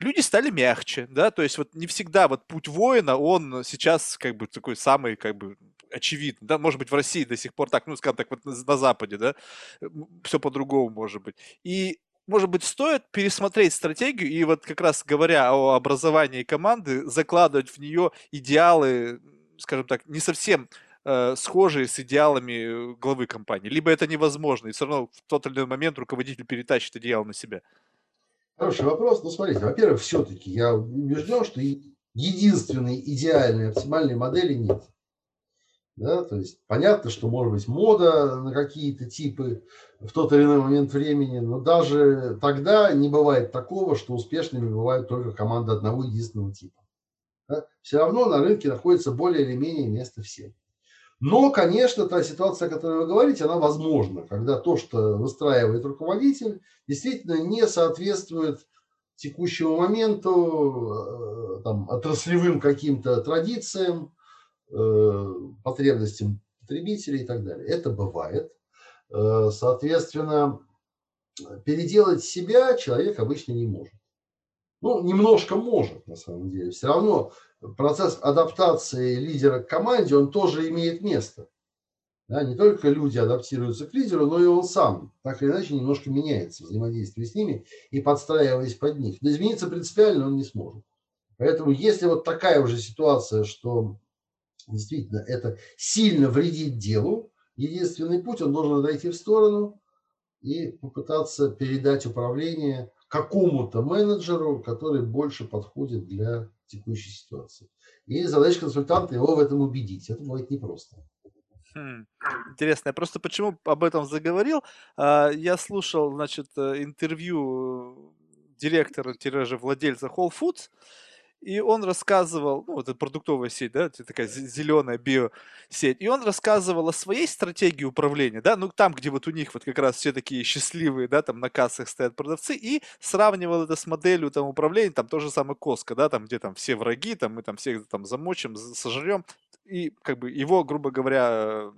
люди стали мягче, да, то есть вот не всегда вот путь воина, он сейчас как бы такой самый как бы очевидный, да, может быть в России до сих пор так, ну, скажем так, вот на, на Западе, да, все по-другому может быть. И может быть, стоит пересмотреть стратегию и вот как раз говоря о образовании команды, закладывать в нее идеалы, скажем так, не совсем э, схожие с идеалами главы компании. Либо это невозможно, и все равно в тот или иной момент руководитель перетащит идеал на себя. Хороший вопрос. Ну, смотрите, во-первых, все-таки я убежден, что единственной идеальной оптимальной модели нет. Да, то есть понятно, что может быть мода на какие-то типы в тот или иной момент времени, но даже тогда не бывает такого, что успешными бывают только команды одного единственного типа. Да? Все равно на рынке находится более или менее место всем. Но, конечно, та ситуация, о которой вы говорите, она возможна, когда то, что выстраивает руководитель, действительно не соответствует текущему моменту, э, там, отраслевым каким-то традициям, э, потребностям потребителей и так далее. Это бывает. Э, соответственно, переделать себя человек обычно не может. Ну, немножко может, на самом деле. Все равно процесс адаптации лидера к команде, он тоже имеет место. Да, не только люди адаптируются к лидеру, но и он сам, так или иначе, немножко меняется взаимодействие с ними и подстраиваясь под них. Но измениться принципиально он не сможет. Поэтому если вот такая уже ситуация, что действительно это сильно вредит делу, единственный путь, он должен отойти в сторону и попытаться передать управление какому-то менеджеру, который больше подходит для текущей ситуации. И задача консультанта его в этом убедить. Это бывает непросто. Хм, интересно, я просто почему об этом заговорил. А, я слушал, значит, э, интервью директора, тиража владельца Whole Foods, и он рассказывал, ну, это продуктовая сеть, да, такая зеленая биосеть, и он рассказывал о своей стратегии управления, да, ну, там, где вот у них вот как раз все такие счастливые, да, там на кассах стоят продавцы, и сравнивал это с моделью там управления, там тоже самое Коска, да, там, где там все враги, там мы там всех там замочим, сожрем, и как бы его, грубо говоря,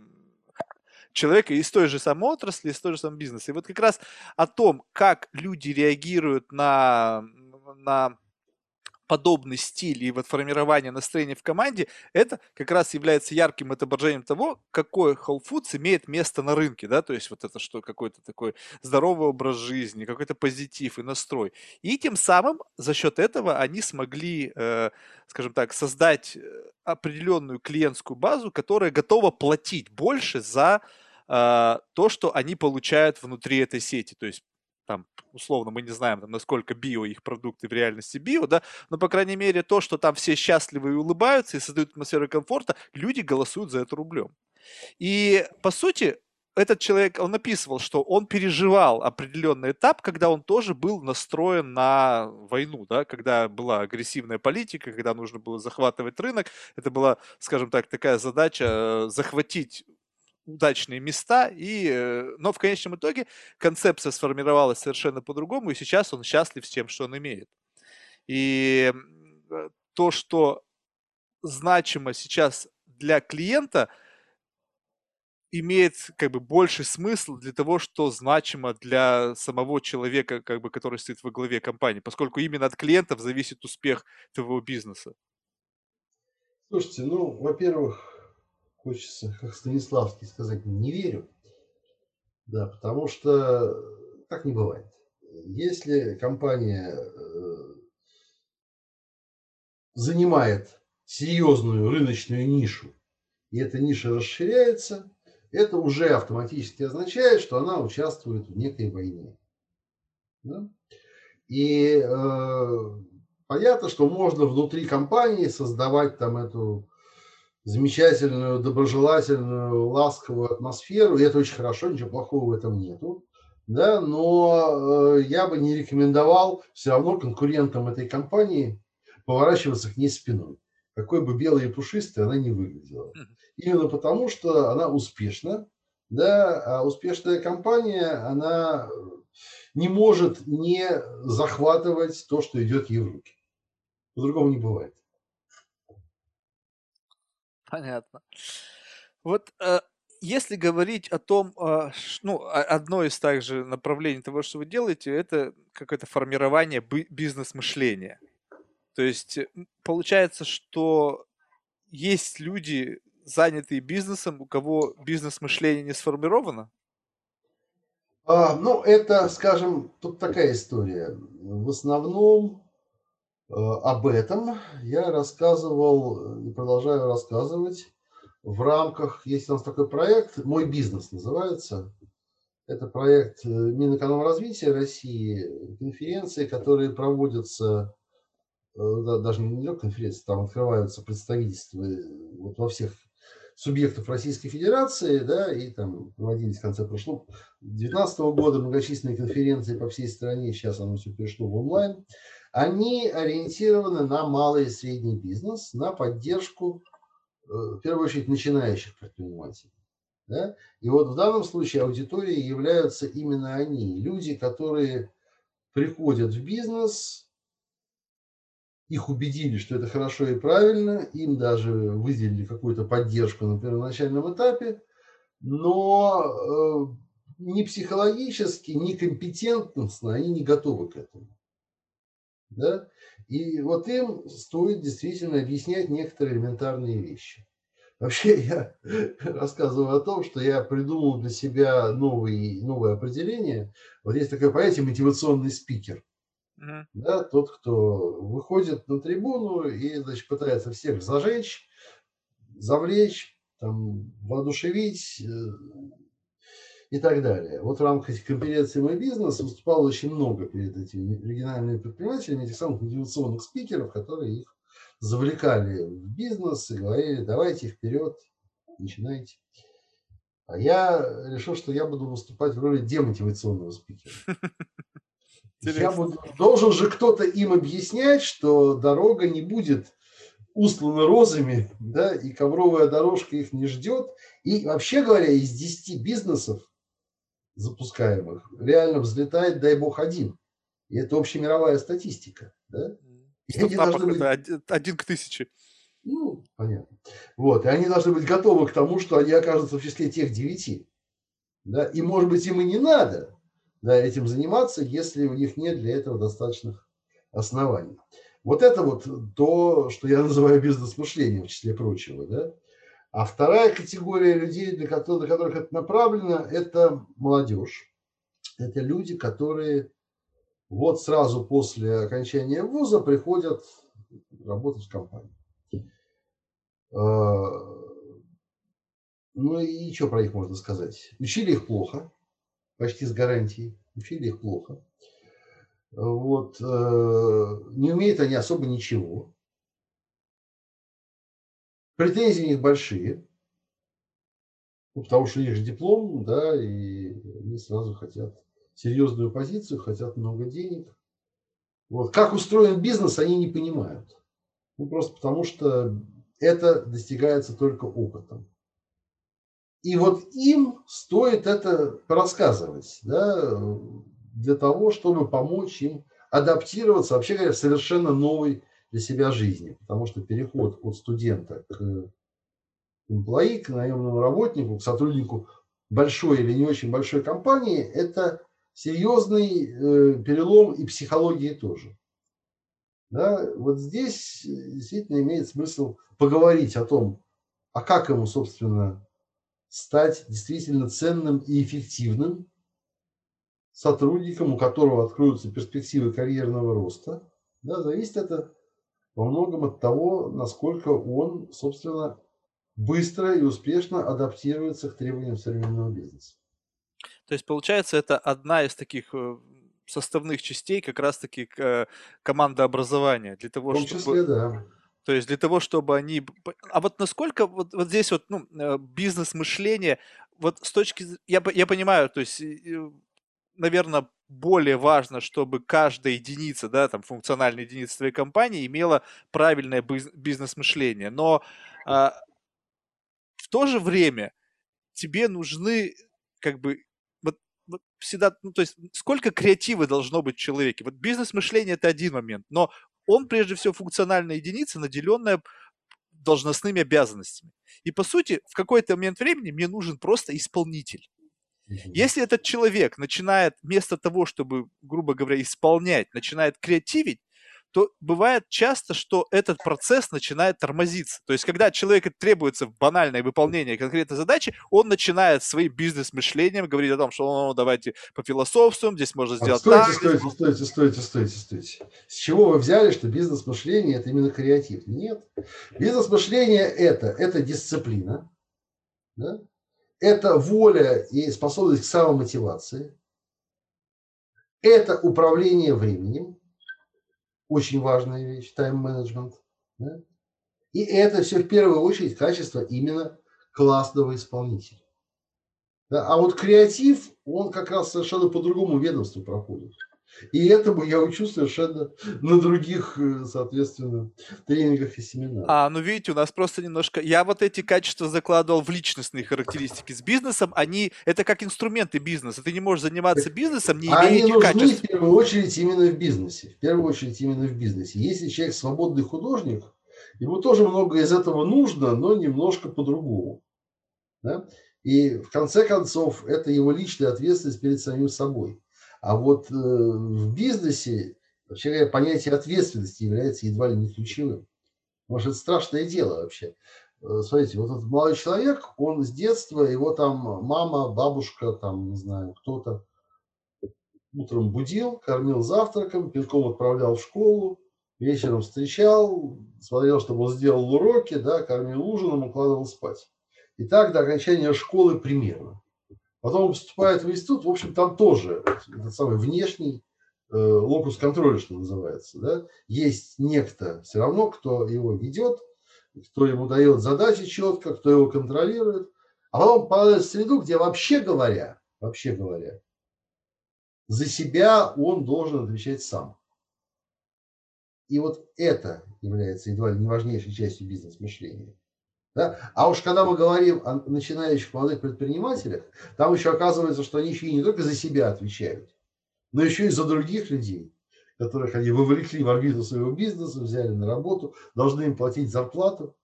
человека из той же самой отрасли, из той же самой бизнеса. И вот как раз о том, как люди реагируют на, на подобный стиль и вот формирование настроения в команде, это как раз является ярким отображением того, какой Whole имеет место на рынке, да, то есть вот это что, какой-то такой здоровый образ жизни, какой-то позитив и настрой. И тем самым за счет этого они смогли, э, скажем так, создать э, определенную клиентскую базу, которая готова платить больше за э, то, что они получают внутри этой сети. То есть там, условно, мы не знаем, там, насколько био их продукты в реальности био, да, но, по крайней мере, то, что там все счастливы и улыбаются и создают атмосферу комфорта, люди голосуют за это рублем. И, по сути, этот человек, он описывал, что он переживал определенный этап, когда он тоже был настроен на войну, да, когда была агрессивная политика, когда нужно было захватывать рынок. Это была, скажем так, такая задача э, захватить удачные места, и, э, но в конечном итоге концепция сформировалась совершенно по-другому, и сейчас он счастлив с тем, что он имеет. И э, то, что значимо сейчас для клиента, имеет как бы больше смысл для того, что значимо для самого человека, как бы, который стоит во главе компании, поскольку именно от клиентов зависит успех твоего бизнеса. Слушайте, ну, во-первых, хочется, как Станиславский сказать, не верю. Да, потому что так не бывает. Если компания э, занимает серьезную рыночную нишу, и эта ниша расширяется, это уже автоматически означает, что она участвует в некой войне. Да? И э, понятно, что можно внутри компании создавать там эту замечательную, доброжелательную, ласковую атмосферу, и это очень хорошо, ничего плохого в этом нету. Да, но э, я бы не рекомендовал все равно конкурентам этой компании поворачиваться к ней спиной. Какой бы белой и пушистой она не выглядела. Именно потому, что она успешна, да, а успешная компания, она не может не захватывать то, что идет ей в руки. По-другому не бывает. Понятно. Вот э, если говорить о том, э, ну, одно из также направлений того, что вы делаете, это какое-то формирование бизнес-мышления. То есть получается, что есть люди, занятые бизнесом, у кого бизнес-мышление не сформировано? А, ну, это, скажем, тут такая история. В основном Э, об этом я рассказывал и продолжаю рассказывать. В рамках, есть у нас такой проект «Мой бизнес» называется. Это проект э, Минэкономразвития России, конференции, которые проводятся, э, даже не только конференции, там открываются представительства вот во всех субъектов Российской Федерации, да, и там проводились в конце прошлого 2019 года многочисленные конференции по всей стране, сейчас оно все перешло в онлайн они ориентированы на малый и средний бизнес, на поддержку, э, в первую очередь, начинающих предпринимателей. Да? И вот в данном случае аудиторией являются именно они, люди, которые приходят в бизнес, их убедили, что это хорошо и правильно, им даже выделили какую-то поддержку на первоначальном этапе, но э, ни психологически, ни компетентностно они не готовы к этому. Да? И вот им стоит действительно объяснять некоторые элементарные вещи. Вообще я [laughs] рассказываю о том, что я придумал для себя новый, новое определение. Вот есть такое понятие мотивационный спикер. Uh-huh. Да, тот, кто выходит на трибуну и значит, пытается всех зажечь, завлечь, там, воодушевить, э, и так далее. Вот в рамках конференции «Мой бизнес» выступало очень много перед этими региональными предпринимателями, этих самых мотивационных спикеров, которые их завлекали в бизнес и говорили, давайте вперед, начинайте. А я решил, что я буду выступать в роли демотивационного спикера. [laughs] Я буду, должен же кто-то им объяснять, что дорога не будет устлана розами, да, и ковровая дорожка их не ждет. И вообще говоря, из 10 бизнесов запускаемых реально взлетает, дай бог, один. И это общемировая статистика. Да? И они должны быть... это один к тысяче. Ну, понятно. Вот. И они должны быть готовы к тому, что они окажутся в числе тех девяти. Да? И, может быть, им и не надо да, этим заниматься, если у них нет для этого достаточных оснований. Вот это вот то, что я называю бизнес-мышлением, в числе прочего. Да? А вторая категория людей, для которых, для которых это направлено, это молодежь. Это люди, которые вот сразу после окончания вуза приходят работать в компании. А, ну и что про них можно сказать? Учили их плохо, почти с гарантией. Учили их плохо. Вот, э, не умеют они особо ничего. Претензии у них большие, ну, потому что у них же диплом, да, и они сразу хотят серьезную позицию, хотят много денег. Вот. Как устроен бизнес, они не понимают. Ну, просто потому что это достигается только опытом. И вот им стоит это рассказывать, да, для того, чтобы помочь им адаптироваться, вообще говоря, в совершенно новой для себя жизни. Потому что переход от студента к employee, к наемному работнику, к сотруднику большой или не очень большой компании, это серьезный э, перелом и психологии тоже. Да, вот здесь действительно имеет смысл поговорить о том, а как ему, собственно, стать действительно ценным и эффективным сотрудником, у которого откроются перспективы карьерного роста. Да, зависит это во многом от того, насколько он, собственно, быстро и успешно адаптируется к требованиям современного бизнеса. То есть, получается, это одна из таких э, составных частей как раз-таки э, командообразования. Для того, В том чтобы... числе, да. То есть для того, чтобы они... А вот насколько вот, вот здесь вот ну, э, бизнес-мышление, вот с точки... Я, я понимаю, то есть, наверное, более важно, чтобы каждая единица, да, там, функциональная единица твоей компании имела правильное бизнес-мышление. Но а, в то же время тебе нужны как бы вот, вот всегда, ну, то есть сколько креатива должно быть в человеке. Вот бизнес-мышление это один момент, но он прежде всего функциональная единица, наделенная должностными обязанностями. И по сути, в какой-то момент времени мне нужен просто исполнитель. Если этот человек начинает вместо того, чтобы, грубо говоря, исполнять, начинает креативить, то бывает часто, что этот процесс начинает тормозиться. То есть, когда человеку требуется банальное выполнение конкретной задачи, он начинает своим бизнес-мышлением говорить о том, что ну, давайте пофилософствуем, здесь можно сделать стойте, так. Стойте, стойте, стойте, стойте, стойте. С чего вы взяли, что бизнес-мышление – это именно креатив? Нет. Бизнес-мышление – это, это дисциплина, да? Это воля и способность к самомотивации, это управление временем, очень важная вещь, тайм-менеджмент. Да? И это все в первую очередь качество именно классного исполнителя. Да? А вот креатив, он как раз совершенно по другому ведомству проходит. И этому я учу совершенно на других, э, соответственно, тренингах и семинарах. А, ну видите, у нас просто немножко... Я вот эти качества закладывал в личностные характеристики с бизнесом. Они... Это как инструменты бизнеса. Ты не можешь заниматься бизнесом, не имея Они этих нужны качеств. в первую очередь именно в бизнесе. В первую очередь именно в бизнесе. Если человек свободный художник, ему тоже много из этого нужно, но немножко по-другому. Да? И в конце концов, это его личная ответственность перед самим собой. А вот э, в бизнесе, вообще понятие ответственности является едва ли не ключевым. Это страшное дело вообще. Э, смотрите, вот этот молодой человек, он с детства, его там мама, бабушка, там, не знаю, кто-то утром будил, кормил завтраком, пинком отправлял в школу, вечером встречал, смотрел, чтобы он сделал уроки, да, кормил ужином, укладывал спать. И так до окончания школы примерно. Потом он поступает в институт, в общем, там тоже этот самый внешний э, локус контроля, что называется. Да? Есть некто все равно, кто его ведет, кто ему дает задачи четко, кто его контролирует. А потом попадает в среду, где вообще говоря, вообще говоря, за себя он должен отвечать сам. И вот это является едва ли не важнейшей частью бизнес-мышления. Да? А уж когда мы говорим о начинающих молодых предпринимателях, там еще оказывается, что они еще и не только за себя отвечают, но еще и за других людей, которых они вовлекли в орбиту своего бизнеса, взяли на работу, должны им платить зарплату.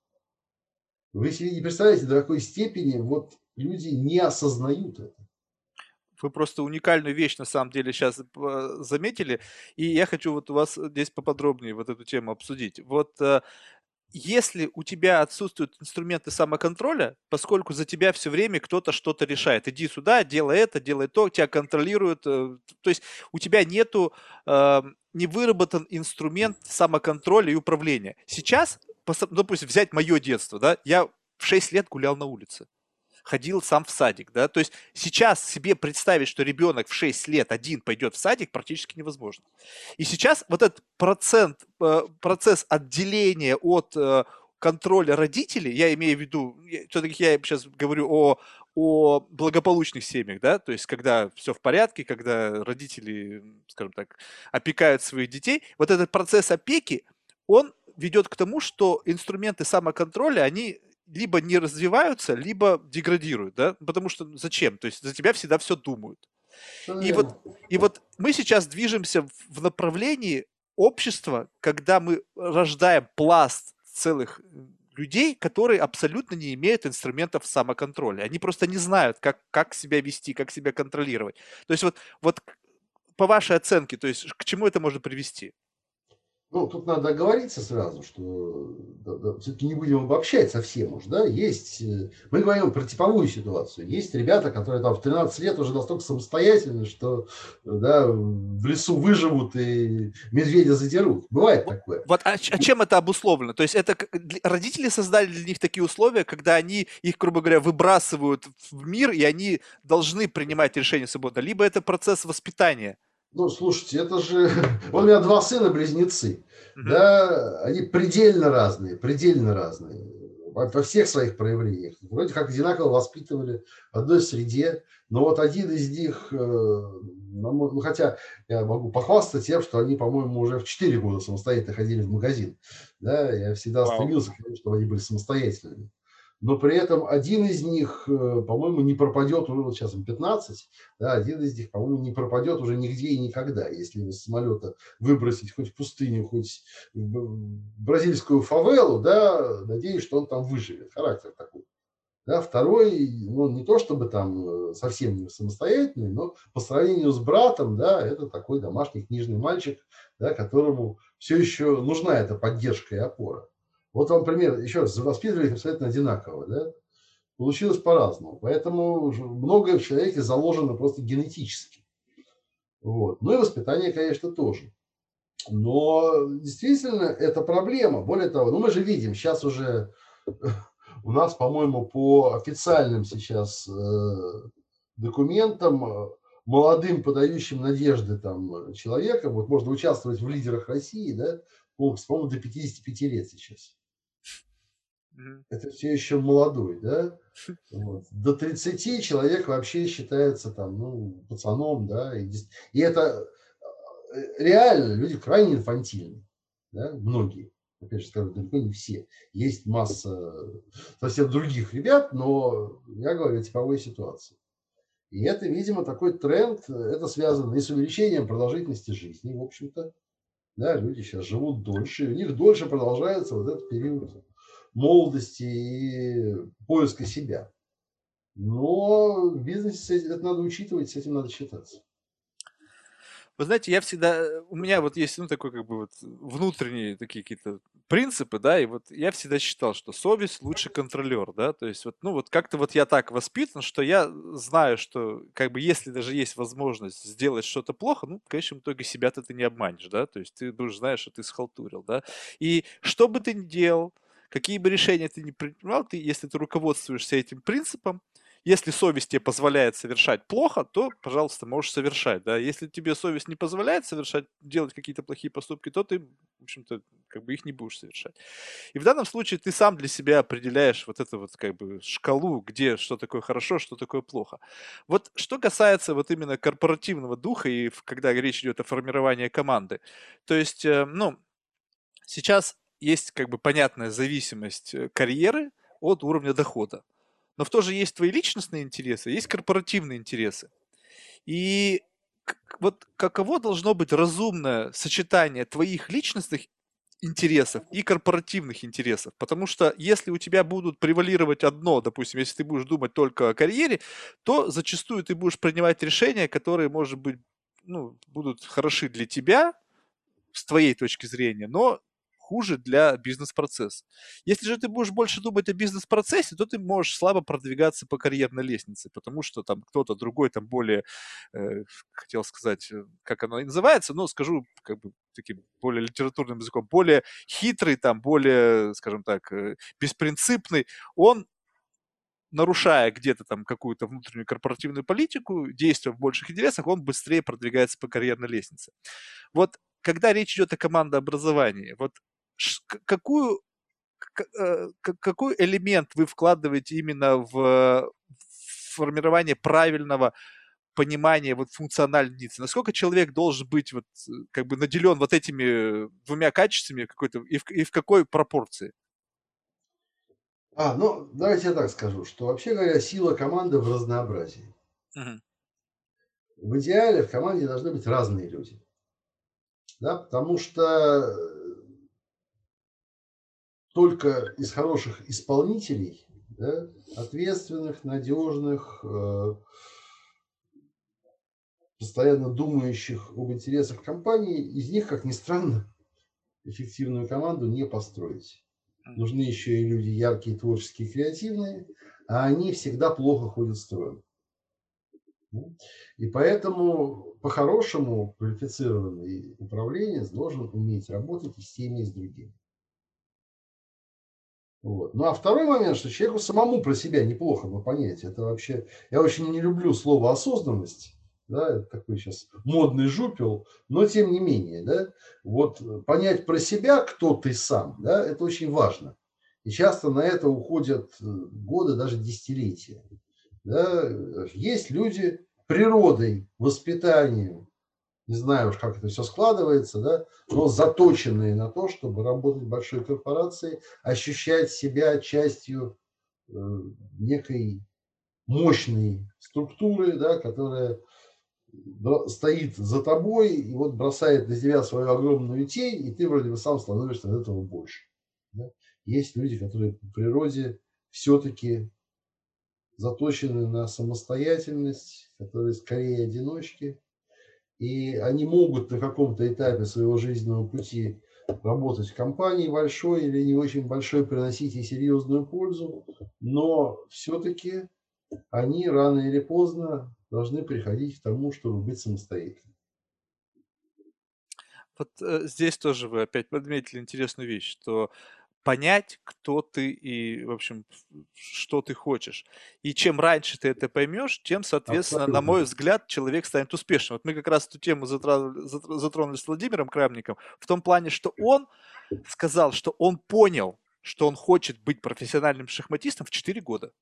Вы себе не представляете, до какой степени вот люди не осознают это. Вы просто уникальную вещь на самом деле сейчас э, заметили, и я хочу вот у вас здесь поподробнее вот эту тему обсудить. Вот э, если у тебя отсутствуют инструменты самоконтроля, поскольку за тебя все время кто-то что-то решает, иди сюда, делай это, делай то, тебя контролируют, э, то есть у тебя нету э, не выработан инструмент самоконтроля и управления. Сейчас, допустим, взять мое детство, да, я в 6 лет гулял на улице ходил сам в садик, да, то есть сейчас себе представить, что ребенок в 6 лет один пойдет в садик, практически невозможно. И сейчас вот этот процент, э, процесс отделения от э, контроля родителей, я имею в виду, все-таки я сейчас говорю о, о благополучных семьях, да, то есть когда все в порядке, когда родители, скажем так, опекают своих детей, вот этот процесс опеки, он ведет к тому, что инструменты самоконтроля, они либо не развиваются, либо деградируют, да, потому что зачем? То есть за тебя всегда все думают. И вот, и вот мы сейчас движемся в направлении общества, когда мы рождаем пласт целых людей, которые абсолютно не имеют инструментов самоконтроля. Они просто не знают, как, как себя вести, как себя контролировать. То есть вот, вот по вашей оценке, то есть к чему это может привести? Ну, тут надо оговориться сразу, что да, да, все-таки не будем обобщать совсем уж, да, есть, э, мы говорим про типовую ситуацию, есть ребята, которые там в 13 лет уже настолько самостоятельны, что, да, в лесу выживут и медведя задерут, бывает такое. Вот, а, а чем это обусловлено? То есть это родители создали для них такие условия, когда они их, грубо говоря, выбрасывают в мир, и они должны принимать решения свободно, либо это процесс воспитания? Ну, слушайте, это же... [laughs] У меня два сына близнецы. Угу. Да, они предельно разные, предельно разные. Во, во всех своих проявлениях. Вроде как одинаково воспитывали в одной среде. Но вот один из них, э, ну, хотя я могу похвастаться тем, что они, по-моему, уже в 4 года самостоятельно ходили в магазин. Да, я всегда стремился к тому, чтобы они были самостоятельными но при этом один из них, э, по-моему, не пропадет уже, вот сейчас им 15, да, один из них, по-моему, не пропадет уже нигде и никогда, если его с самолета выбросить хоть в пустыню, хоть в бразильскую фавелу, да, надеюсь, что он там выживет, характер такой. Да, второй, ну, не то чтобы там э, совсем не самостоятельный, но по сравнению с братом, да, это такой домашний книжный мальчик, да, которому все еще нужна эта поддержка и опора. Вот вам пример, еще раз, воспитывали абсолютно одинаково, да? Получилось по-разному. Поэтому многое в человеке заложено просто генетически. Вот. Ну и воспитание, конечно, тоже. Но действительно это проблема. Более того, ну мы же видим, сейчас уже [laughs] у нас, по-моему, по официальным сейчас э, документам э, молодым, подающим надежды там человеком, вот можно участвовать в лидерах России, да, по-моему, до 55 лет сейчас. Это все еще молодой, да? [laughs] Вот. До 30 человек вообще считается там, ну, пацаном, да, и, и это э, реально люди крайне инфантильны, да, многие. Опять же скажу, далеко не все. Есть масса совсем других ребят, но я говорю о типовой ситуации. И это, видимо, такой тренд, это связано и с увеличением продолжительности жизни, в общем-то. Да, люди сейчас живут дольше, и у них дольше продолжается вот этот период молодости и поиска себя. Но в бизнесе это надо учитывать, с этим надо считаться. Вы знаете, я всегда, у меня вот есть, ну, такой как бы вот внутренние такие какие-то принципы, да, и вот я всегда считал, что совесть лучше контролер, да, то есть вот, ну, вот как-то вот я так воспитан, что я знаю, что как бы если даже есть возможность сделать что-то плохо, ну, в конечном итоге себя-то ты не обманешь, да, то есть ты уже знаешь, что ты схалтурил, да, и что бы ты ни делал, какие бы решения ты ни принимал, ты, если ты руководствуешься этим принципом, если совесть тебе позволяет совершать плохо, то, пожалуйста, можешь совершать, да. Если тебе совесть не позволяет совершать, делать какие-то плохие поступки, то ты, в общем-то, как бы их не будешь совершать. И в данном случае ты сам для себя определяешь вот эту вот как бы шкалу, где что такое хорошо, что такое плохо. Вот что касается вот именно корпоративного духа и когда речь идет о формировании команды, то есть, э, ну, сейчас есть как бы понятная зависимость э, карьеры от уровня дохода. Но в то же есть твои личностные интересы, есть корпоративные интересы. И вот каково должно быть разумное сочетание твоих личностных интересов и корпоративных интересов. Потому что если у тебя будут превалировать одно, допустим, если ты будешь думать только о карьере, то зачастую ты будешь принимать решения, которые, может быть, ну, будут хороши для тебя, с твоей точки зрения, но хуже для бизнес-процесса. Если же ты будешь больше думать о бизнес-процессе, то ты можешь слабо продвигаться по карьерной лестнице, потому что там кто-то другой там более, э, хотел сказать, э, как оно называется, но скажу как бы таким более литературным языком, более хитрый, там, более, скажем так, э, беспринципный, он нарушая где-то там какую-то внутреннюю корпоративную политику, действуя в больших интересах, он быстрее продвигается по карьерной лестнице. Вот когда речь идет о командообразовании, вот какую, э, какой элемент вы вкладываете именно в формирование правильного понимания вот функциональной единицы? Насколько человек должен быть вот э, как бы наделен вот этими двумя качествами какой-то и в, и в какой пропорции? А, ну, давайте я так скажу, что вообще говоря, сила команды в разнообразии. Угу. В идеале в команде должны быть разные люди. Да, потому что только из хороших исполнителей, да, ответственных, надежных, э, постоянно думающих об интересах компании, из них, как ни странно, эффективную команду не построить. Нужны еще и люди яркие, творческие, креативные, а они всегда плохо ходят строем. И поэтому, по-хорошему, квалифицированный управленец должен уметь работать и с теми, и с другими. Вот. Ну а второй момент, что человеку самому про себя неплохо бы понять. Это вообще, я очень не люблю слово осознанность, да, это такой сейчас модный жупел, но тем не менее, да, вот понять про себя, кто ты сам, да, это очень важно. И часто на это уходят э, годы, даже десятилетия. Да. Есть люди природой, воспитанием, не знаю уж, как это все складывается, да, но заточенные на то, чтобы работать в большой корпорации, ощущать себя частью э, некой мощной структуры, да, которая стоит за тобой и вот бросает на тебя свою огромную тень, и ты вроде бы сам становишься от этого больше. Да? Есть люди, которые по природе все-таки заточены на самостоятельность, которые скорее одиночки, и они могут на каком-то этапе своего жизненного пути работать в компании большой или не очень большой, приносить ей серьезную пользу, но все-таки они рано или поздно должны приходить к тому, чтобы быть самостоятельными. Вот э, здесь тоже вы опять подметили интересную вещь, что понять, кто ты и, в общем, что ты хочешь. И чем раньше ты это поймешь, тем, соответственно, Абсолютно. на мой взгляд, человек станет успешным. Вот мы как раз эту тему затронули с Владимиром Крамником в том плане, что он сказал, что он понял, что он хочет быть профессиональным шахматистом в 4 года.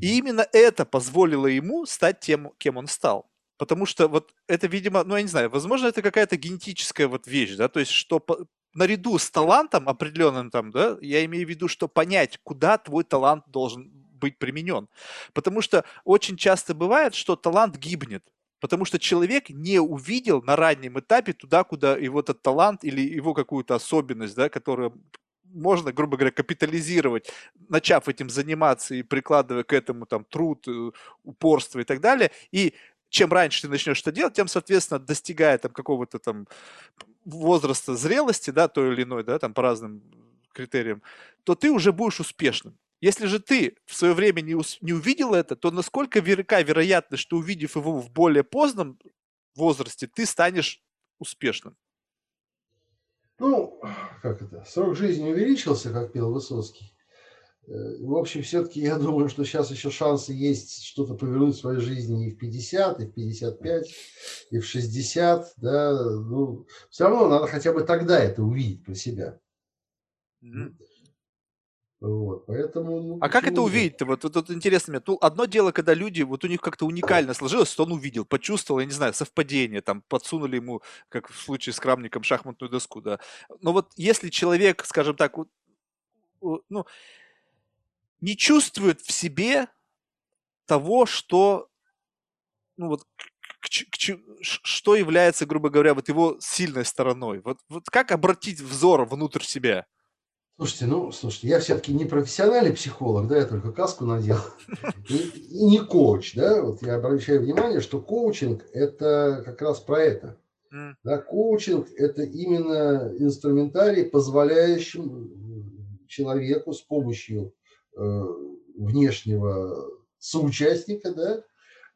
И именно это позволило ему стать тем, кем он стал. Потому что вот это, видимо, ну я не знаю, возможно, это какая-то генетическая вот вещь, да, то есть что наряду с талантом определенным там, да, я имею в виду, что понять, куда твой талант должен быть применен. Потому что очень часто бывает, что талант гибнет. Потому что человек не увидел на раннем этапе туда, куда его этот талант или его какую-то особенность, да, которую можно, грубо говоря, капитализировать, начав этим заниматься и прикладывая к этому там труд, э, упорство и так далее. И чем раньше ты начнешь это делать, тем, соответственно, достигая там какого-то там возраста зрелости, да, той или иной, да, там по разным критериям, то ты уже будешь успешным. Если же ты в свое время не, ус- не увидел это, то насколько велика вероятность, что увидев его в более поздном возрасте, ты станешь успешным? Ну, как это, срок жизни увеличился, как пел Высоцкий. Э, в общем, все-таки я думаю, что сейчас еще шансы есть что-то повернуть в своей жизни и в 50, и в 55, и в 60. Да? Ну, все равно надо хотя бы тогда это увидеть про себя. Mm-hmm. Вот, поэтому, ну, а как это увидеть-то? Вот, вот, вот интересно мне. Ну, одно дело, когда люди, вот у них как-то уникально сложилось, что он увидел, почувствовал, я не знаю, совпадение, там, подсунули ему, как в случае с Крамником, шахматную доску, да. Но вот если человек, скажем так, ну, не чувствует в себе того, что, ну вот, к, к, что является, грубо говоря, вот его сильной стороной? Вот, вот как обратить взор внутрь себя? Слушайте, ну, слушайте, я все-таки не профессиональный психолог, да, я только каску надел, [laughs] и, и не коуч, да, вот я обращаю внимание, что коучинг – это как раз про это. Да, коучинг – это именно инструментарий, позволяющий человеку с помощью внешнего соучастника, да,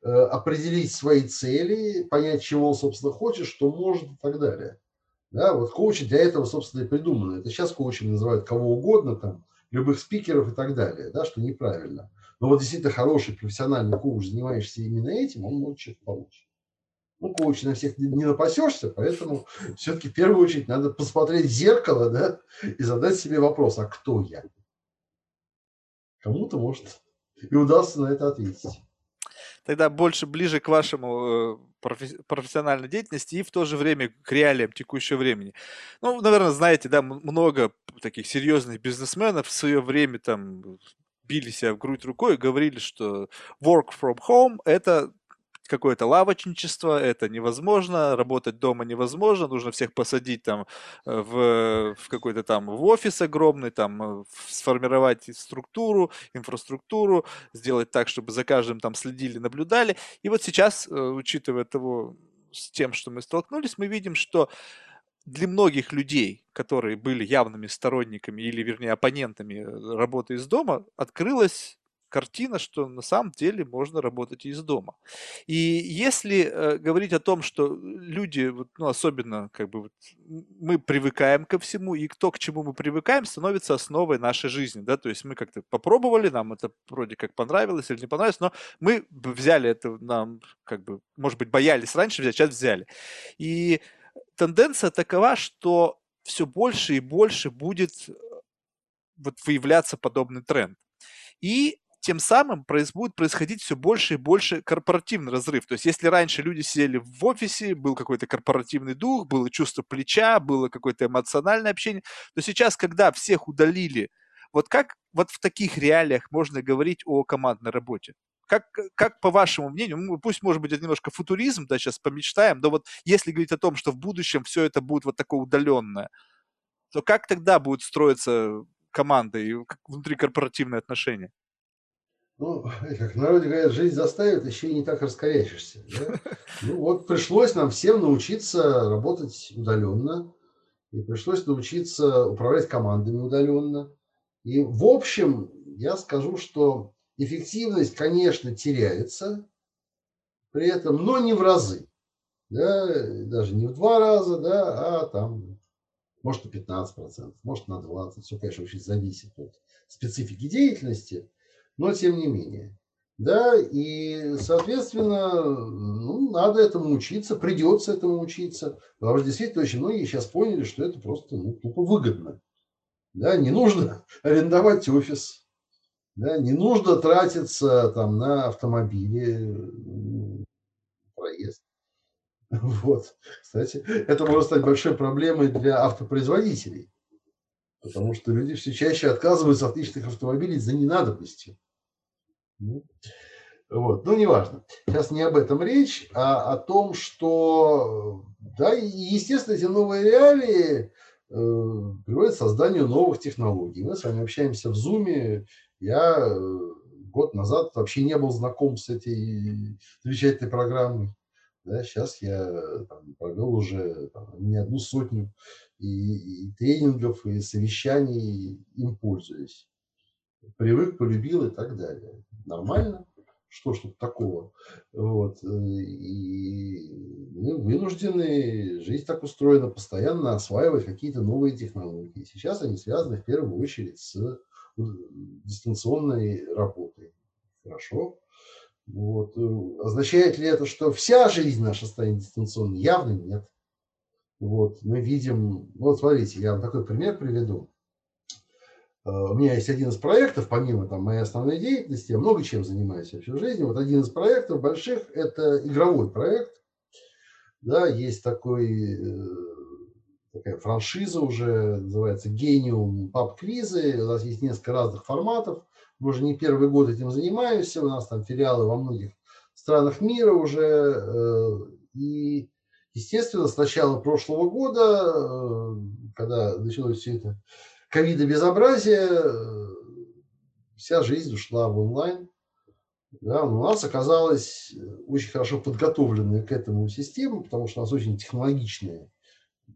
э, определить свои цели, понять, чего он, собственно, хочет, что может и так далее. Да, вот коучи для этого, собственно, и придуманы. Это сейчас коучами называют кого угодно, там, любых спикеров и так далее, да, что неправильно. Но вот действительно хороший профессиональный коуч, занимающийся именно этим, он может что-то получить. Ну, коуч на всех не напасешься, поэтому все-таки в первую очередь надо посмотреть в зеркало, да, и задать себе вопрос, а кто я? Кому-то, может, и удастся на это ответить. Тогда больше ближе к вашему э, профессиональной деятельности и в то же время к реалиям текущего времени. Ну, наверное, знаете, да, много таких серьезных бизнесменов в свое время там били себя в грудь рукой и говорили, что work from home – это какое-то лавочничество, это невозможно, работать дома невозможно, нужно всех посадить там э, в, в какой-то там в офис огромный, там э, сформировать структуру, инфраструктуру, сделать так, чтобы за каждым там следили, наблюдали. И вот сейчас, э, учитывая того, с тем, что мы столкнулись, мы видим, что для многих людей, которые были явными сторонниками или, вернее, оппонентами работы из дома, открылась картина, что на самом деле можно работать из дома. И если э, говорить о том, что люди, вот, ну, особенно как бы вот, мы привыкаем ко всему, и то, к чему мы привыкаем, становится основой нашей жизни, да, то есть мы как-то попробовали, нам это вроде как понравилось или не понравилось, но мы взяли это, нам как бы, может быть, боялись раньше взять, сейчас взяли. И тенденция такова, что все больше и больше будет э, вот выявляться подобный тренд. И тем самым будет происходить все больше и больше корпоративный разрыв. То есть если раньше люди сидели в офисе, был какой-то корпоративный дух, было чувство плеча, было какое-то эмоциональное общение, то сейчас, когда всех удалили, вот как вот в таких реалиях можно говорить о командной работе? Как, как по вашему мнению, ну, пусть, может быть, это немножко футуризм, да, сейчас помечтаем, но вот если говорить о том, что в будущем все это будет вот такое удаленное, то как тогда будет строиться команда и внутрикорпоративные отношения? Ну, [laughs] как в народе говорят, жизнь заставит, еще и не так раскорячишься. Да? [laughs] Ну вот пришлось нам всем научиться работать удаленно, и пришлось научиться управлять командами удаленно. И в общем, я скажу, что эффективность, конечно, теряется, при этом, но не в разы. Да, даже не в два раза, да, а там, может, на 15%, может, на 20%. Все, конечно, очень зависит от специфики деятельности но тем не менее. Да, и, соответственно, ну, надо этому учиться, придется этому учиться. Потому что действительно очень многие сейчас поняли, что это просто ну, тупо выгодно. Да, не нужно [laughs] арендовать офис, да, не нужно тратиться там на автомобили, проезд. [laughs] Вот. Кстати, это может стать большой проблемой для автопроизводителей, потому что люди все чаще отказываются от личных автомобилей за ненадобностью. Ну, вот, ну, неважно. Сейчас не об этом речь, а о том, что, да, и, естественно, эти новые реалии э, приводят к созданию новых технологий. Мы с вами общаемся в Zoom. Я э, год назад вообще не был знаком с этой замечательной программой. Да, сейчас я там, провел уже там, не одну сотню и, и тренингов, и совещаний, им пользуюсь привык, полюбил и так далее. Нормально, что ж тут такого. Вот. И мы вынуждены, жизнь так устроена, постоянно осваивать какие-то новые технологии. Сейчас они связаны в первую очередь с э, дистанционной работой. Хорошо. Вот. Э, означает ли это, что вся жизнь наша станет дистанционной? Явно нет. Вот. Мы видим, вот смотрите, я вам такой пример приведу. Э, у меня есть один из проектов, помимо там, моей основной деятельности, я много чем занимаюсь вообще в жизни. Вот один из проектов больших – это игровой проект. Да, есть такой, э, такая франшиза уже, называется Genium Pub Квизы. У нас есть несколько разных форматов. Мы уже не первый год этим занимаемся. У нас там филиалы во многих странах мира уже. Э, и, естественно, с начала прошлого года, когда началось все это ковида безобразие, вся жизнь ушла в онлайн. Да, у нас оказалась очень хорошо подготовленная к этому система, потому что у нас очень технологичная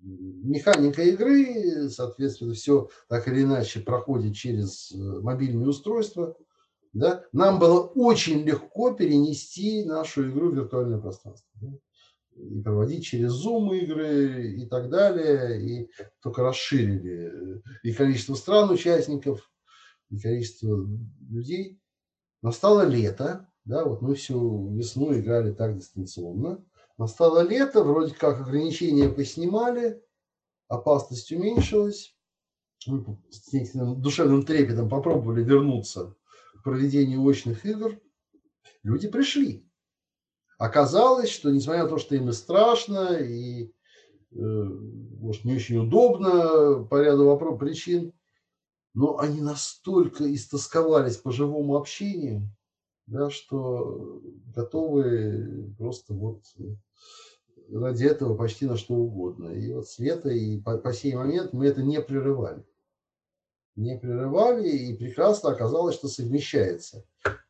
механика игры, соответственно, все так или иначе проходит через мобильные устройства. Да? Нам было очень легко перенести нашу игру в виртуальное пространство. Да? И проводить через Zoom игры и так далее. И только расширили и количество стран участников, и количество людей. Настало лето, да, вот мы всю весну играли так дистанционно. Настало лето, вроде как ограничения поснимали, опасность уменьшилась. Мы с некоторым душевным трепетом попробовали вернуться проведению очных игр, люди пришли. Оказалось, что несмотря на то, что им и страшно, и э, может не очень удобно по ряду вопросов, причин, но они настолько истосковались по живому общению, да, что готовы просто вот ради этого почти на что угодно. И вот с лета и по, по сей момент мы это не прерывали не прерывали, и прекрасно оказалось, что совмещается.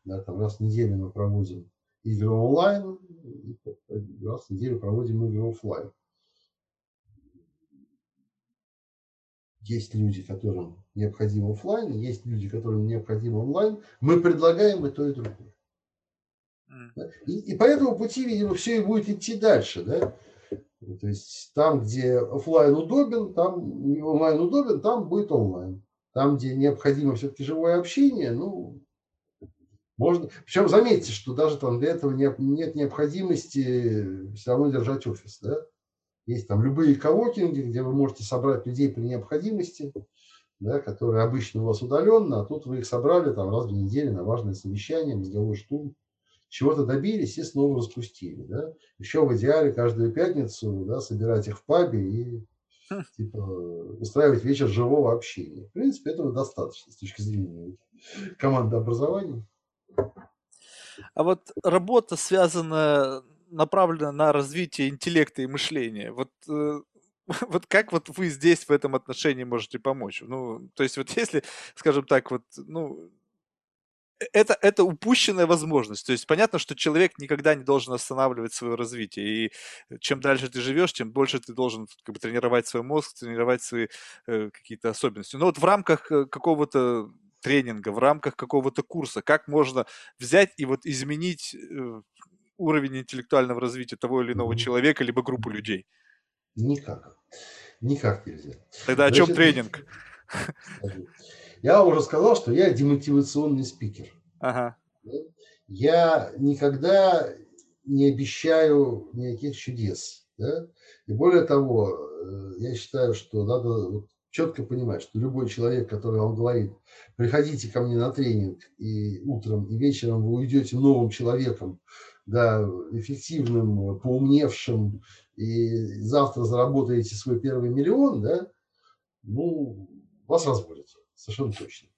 Да, там раз в неделю мы проводим игры онлайн, и раз в неделю проводим игры офлайн. Есть люди, которым необходим офлайн, есть люди, которым необходим онлайн. Мы предлагаем и то, и другое. И, и по этому пути, видимо, все и будет идти дальше. Да? То есть там, где офлайн удобен, там онлайн удобен, там будет онлайн. Там, где необходимо все-таки живое общение, ну, можно. Причем заметьте, что даже там для этого нет необходимости все равно держать офис. Да? Есть там любые коворкинги, где вы можете собрать людей при необходимости, да, которые обычно у вас удаленно, а тут вы их собрали там раз в неделю на важное совещание, мозговой штурм. Чего-то добились и снова распустили. Да? Еще в идеале каждую пятницу да, собирать их в пабе и типа, устраивать вечер живого общения. В принципе, этого достаточно с точки зрения команды образования. А вот работа связана, направлена на развитие интеллекта и мышления. Вот э, [laughs] вот как вот вы здесь в этом отношении можете помочь? Ну, то есть вот [laughs] если, скажем так, вот, ну, это, это упущенная возможность. То есть понятно, что человек никогда не должен останавливать свое развитие. И чем дальше ты живешь, тем больше ты должен как бы, тренировать свой мозг, тренировать свои э, какие-то особенности. Но вот в рамках э, какого-то тренинга, в рамках какого-то курса, как можно взять и вот изменить э, уровень интеллектуального развития того или иного человека, либо группы людей? Никак. Никак нельзя. Тогда Значит, о чем тренинг? Я уже сказал, что я демотивационный спикер. Ага. Я никогда не обещаю никаких чудес. Да? И более того, э, я считаю, что надо четко понимать, что любой человек, который вам говорит, приходите ко мне на тренинг и утром, и вечером вы уйдете новым человеком, да, эффективным, поумневшим, и завтра заработаете свой первый миллион, да, ну, вас разводят. Совершенно точно.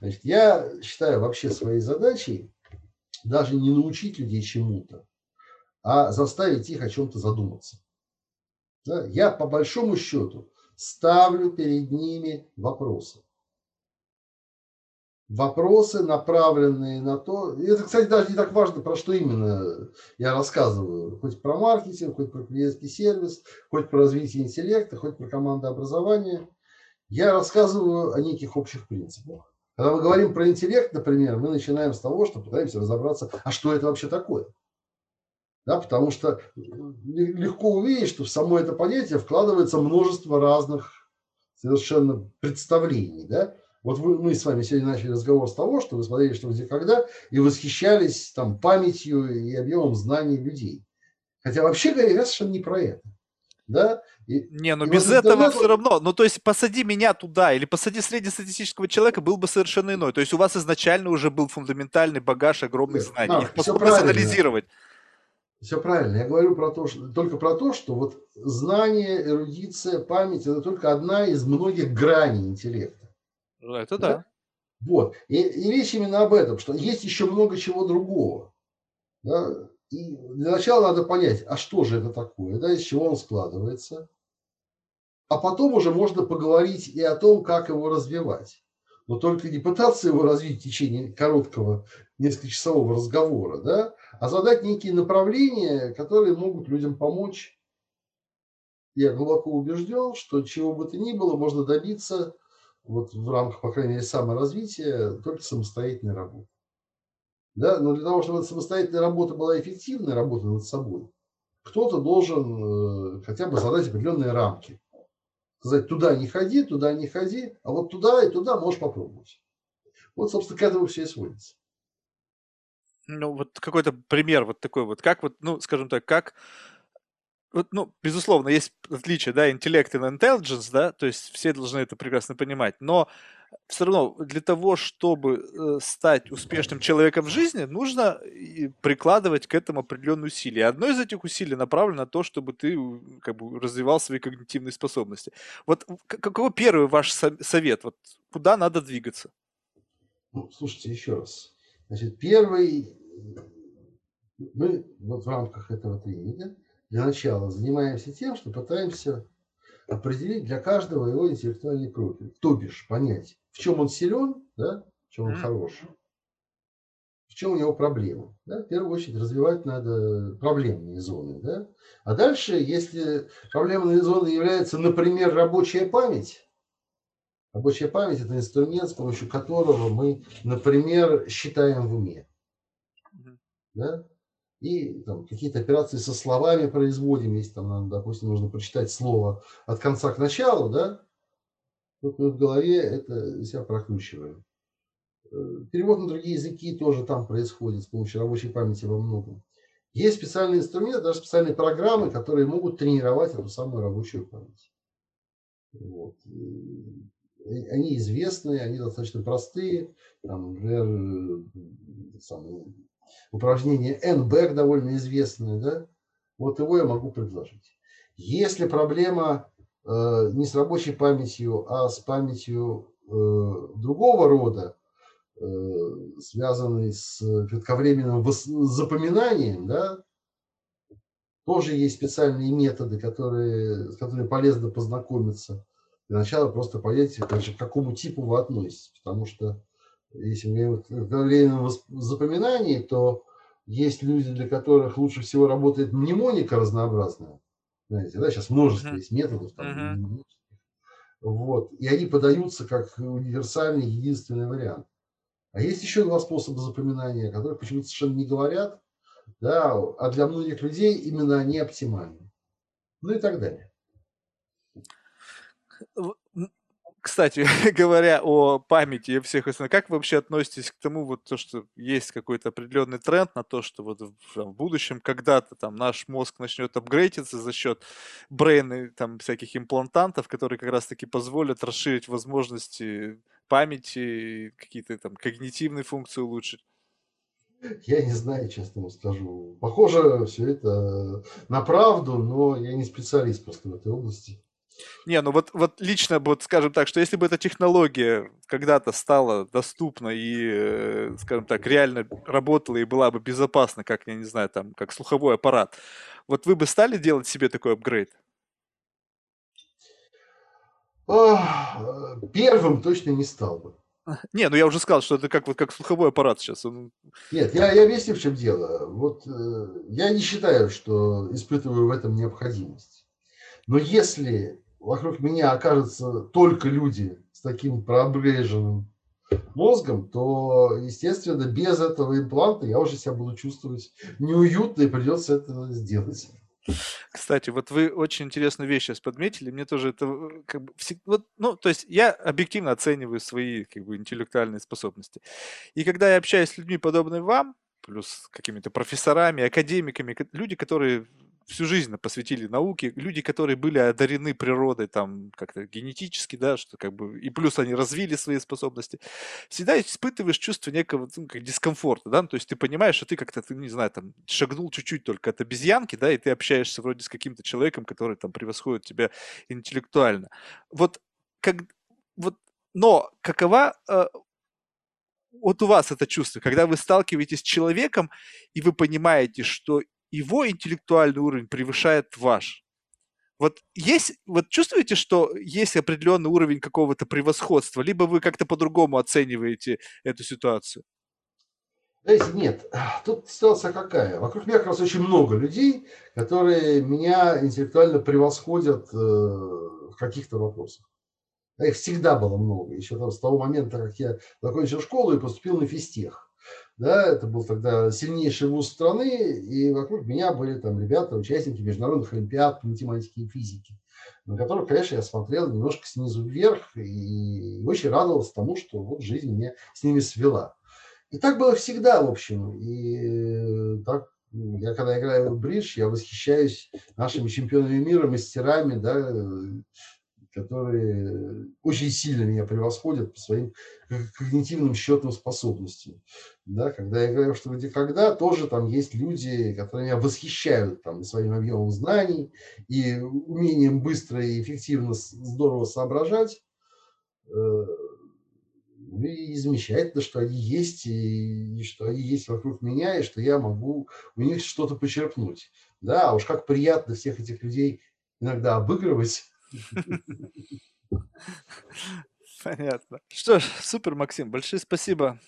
Значит, я считаю вообще своей задачей даже не научить людей чему-то, а заставить их о чем-то задуматься. Да? Я по большому счету ставлю перед ними вопросы. Вопросы, направленные на то, и это, кстати, даже не так важно, про что именно я рассказываю, хоть про маркетинг, хоть про клиентский сервис, хоть про развитие интеллекта, хоть про командообразование – я рассказываю о неких общих принципах. Когда мы говорим про интеллект, например, мы начинаем с того, что пытаемся разобраться, а что это вообще такое. Да, потому что легко увидеть, что в само это понятие вкладывается множество разных совершенно представлений. Да? Вот вы, мы с вами сегодня начали разговор с того, что вы смотрели «Что, где, когда» и восхищались там, памятью и объемом знаний людей. Хотя вообще говоря, совершенно не про это. Да? И, не, ну без этого интернет... все равно. Ну, то есть посади меня туда или посади среднестатистического человека, был бы совершенно иной. То есть у вас изначально уже был фундаментальный багаж огромных знаний. А, Их все анализировать. Все правильно. Я говорю про то, что, только про то, что вот знание, эрудиция, память – это только одна из многих граней интеллекта. Ну, это да. да. Вот. И, и речь именно об этом, что есть еще много чего другого. Да? И для начала надо понять, а что же это такое, да, из чего он складывается. А потом уже можно поговорить и о том, как его развивать. Но только не пытаться его развить в течение короткого несколькочасового разговора, да, а задать некие направления, которые могут людям помочь. Я глубоко убежден, что чего бы то ни было, можно добиться вот в рамках, по крайней мере, саморазвития только самостоятельной работы. Да? Но для того, чтобы эта самостоятельная работа была эффективной, работа над собой, кто-то должен э, хотя бы задать определенные рамки. Сказать, туда не ходи, туда не ходи, а вот туда и туда можешь попробовать. Вот, собственно, к этому все и сводится. Ну, вот какой-то пример вот такой вот, как вот, ну, скажем так, как вот, ну, безусловно, есть отличие, да, интеллект и intelligence, да, то есть все должны это прекрасно понимать, но все равно для того, чтобы э, стать успешным человеком в жизни, нужно прикладывать к этому определенные усилия. Одно из этих усилий направлено на то, чтобы ты как бы развивал свои когнитивные способности. Вот какой первый ваш совет? Вот куда надо двигаться? Ну, слушайте, еще раз. Значит, первый, мы вот в рамках этого тренинга для начала занимаемся тем, что пытаемся определить для каждого его интеллектуальный профиль. То бишь понять, в чем он силен, да, в чем он хорош, в чем у него проблемы. Да? В первую очередь развивать надо проблемные зоны. Да? А дальше, если проблемные зоны являются, например, рабочая память, рабочая память – это инструмент, с помощью которого мы, например, считаем в уме. Да? и там, какие-то операции со словами производим, если там, допустим, нужно прочитать слово от конца к началу, да, вот мы в голове это себя прокручиваем. Э, перевод на другие языки тоже там происходит с помощью рабочей памяти во многом. Есть специальные инструменты, даже специальные программы, которые могут тренировать эту самую рабочую память. Вот. Они известные, они достаточно простые. Там, например, самый упражнение NBAC довольно известное, да, вот его я могу предложить. Если проблема э, не с рабочей памятью, а с памятью э, другого рода, э, связанной с кратковременным запоминанием, да, тоже есть специальные методы, которые, с которыми полезно познакомиться. Для начала просто понять, к какому типу вы относитесь, потому что если мы говорим о запоминании, то есть люди, для которых лучше всего работает мнемоника разнообразная. Знаете, да, сейчас множество uh-huh. есть методов. Там, uh-huh. Вот. И они подаются как универсальный, единственный вариант. А есть еще два способа запоминания, которые почему-то совершенно не говорят, да, а для многих людей именно они оптимальны. Ну и так далее. Кстати, [laughs] говоря о памяти всех остальных, как вы вообще относитесь к тому, вот то, что есть какой-то определенный тренд на то, что вот в, в будущем когда-то там наш мозг начнет апгрейдиться за счет брейна, там всяких имплантантов, которые как раз-таки позволят расширить возможности памяти, какие-то там когнитивные функции улучшить? Я не знаю, честно вам скажу. Похоже все это на правду, но я не специалист просто в этой области. Не, ну вот, вот лично, вот скажем так, что если бы эта технология когда-то стала доступна и, э, скажем так, реально работала и была бы безопасна, как, я не знаю, там, как слуховой аппарат, вот вы бы стали делать себе такой апгрейд? Первым точно не стал бы. Не, ну я уже сказал, что это как, вот, как слуховой аппарат сейчас. Он... Нет, я, я объясню, в чем дело. Вот э, я не считаю, что испытываю в этом необходимость. Но если вокруг меня окажутся только люди с таким прообреженным мозгом, то, естественно, без этого импланта я уже себя буду чувствовать неуютно и придется это сделать. Кстати, вот вы очень интересную вещь сейчас подметили. Мне тоже это э, как бы вот, ну, то есть я объективно оцениваю свои как бы интеллектуальные способности. И когда я общаюсь с людьми, подобными вам, плюс какими-то профессорами, академиками, люди, которые всю жизнь посвятили науке, люди, которые были одарены природой там как-то генетически, да, что как бы, и плюс они развили свои способности, всегда испытываешь чувство некого ну, как дискомфорта, да, ну, то есть ты понимаешь, что ты как-то, ты, не знаю, там, шагнул чуть-чуть только от обезьянки, да, и ты общаешься вроде с каким-то человеком, который там превосходит тебя интеллектуально. Вот, как, вот, но какова э, вот у вас это чувство, когда вы сталкиваетесь с человеком, и вы понимаете, что его интеллектуальный уровень превышает ваш. Вот есть, вот чувствуете, что есть определенный уровень какого-то превосходства, либо вы как-то по-другому оцениваете эту ситуацию? Знаете, нет, тут ситуация какая? Вокруг меня как раз очень много людей, которые меня интеллектуально превосходят э, в каких-то вопросах. Их всегда было много, еще там, с того момента, как я закончил школу и поступил на физтех. Да, это был тогда сильнейший вуз страны, и вокруг меня были там ребята, участники международных олимпиад по математике и физике, на которых, конечно, я смотрел немножко снизу вверх и очень радовался тому, что вот жизнь меня с ними свела. И так было всегда, в общем. И так я когда играю в бридж, я восхищаюсь нашими чемпионами мира, мастерами, да, которые очень сильно меня превосходят по своим когнитивным счетным способностям. Да, когда я играю что где когда, тоже там есть люди, которые меня восхищают там, своим объемом знаний и умением быстро и эффективно, здорово соображать. Э, ну и замечательно, что они есть, и, и что они есть вокруг меня, и что я могу у них что-то почерпнуть. Да, а уж как приятно всех этих людей иногда обыгрывать. Понятно. Что ж, супер, Максим, большое спасибо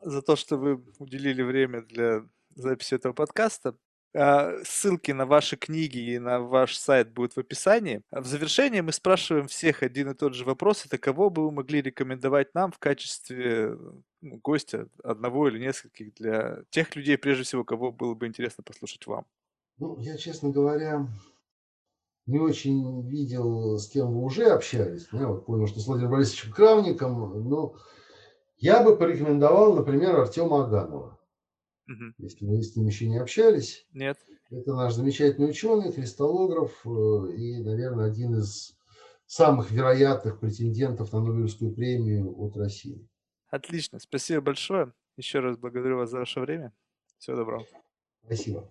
за то, что вы уделили время для записи этого подкаста. А, ссылки на ваши книги и на ваш сайт будут в описании. В завершение мы спрашиваем всех один и тот же вопрос. Это кого бы вы могли рекомендовать нам в качестве ну, гостя одного или нескольких для тех людей, прежде всего, кого было бы интересно послушать вам? Ну, я, честно говоря, не очень видел, с кем вы уже общались. Я вот понял, что с Владимиром Борисовичем Кравником, но я бы порекомендовал, например, Артема Аганова. Угу. Если вы с ним еще не общались. Нет. Это наш замечательный ученый, кристаллограф э, и, наверное, один из самых вероятных претендентов на Нобелевскую премию от России. Отлично. Спасибо большое. Еще раз благодарю вас за ваше время. Всего доброго. Спасибо.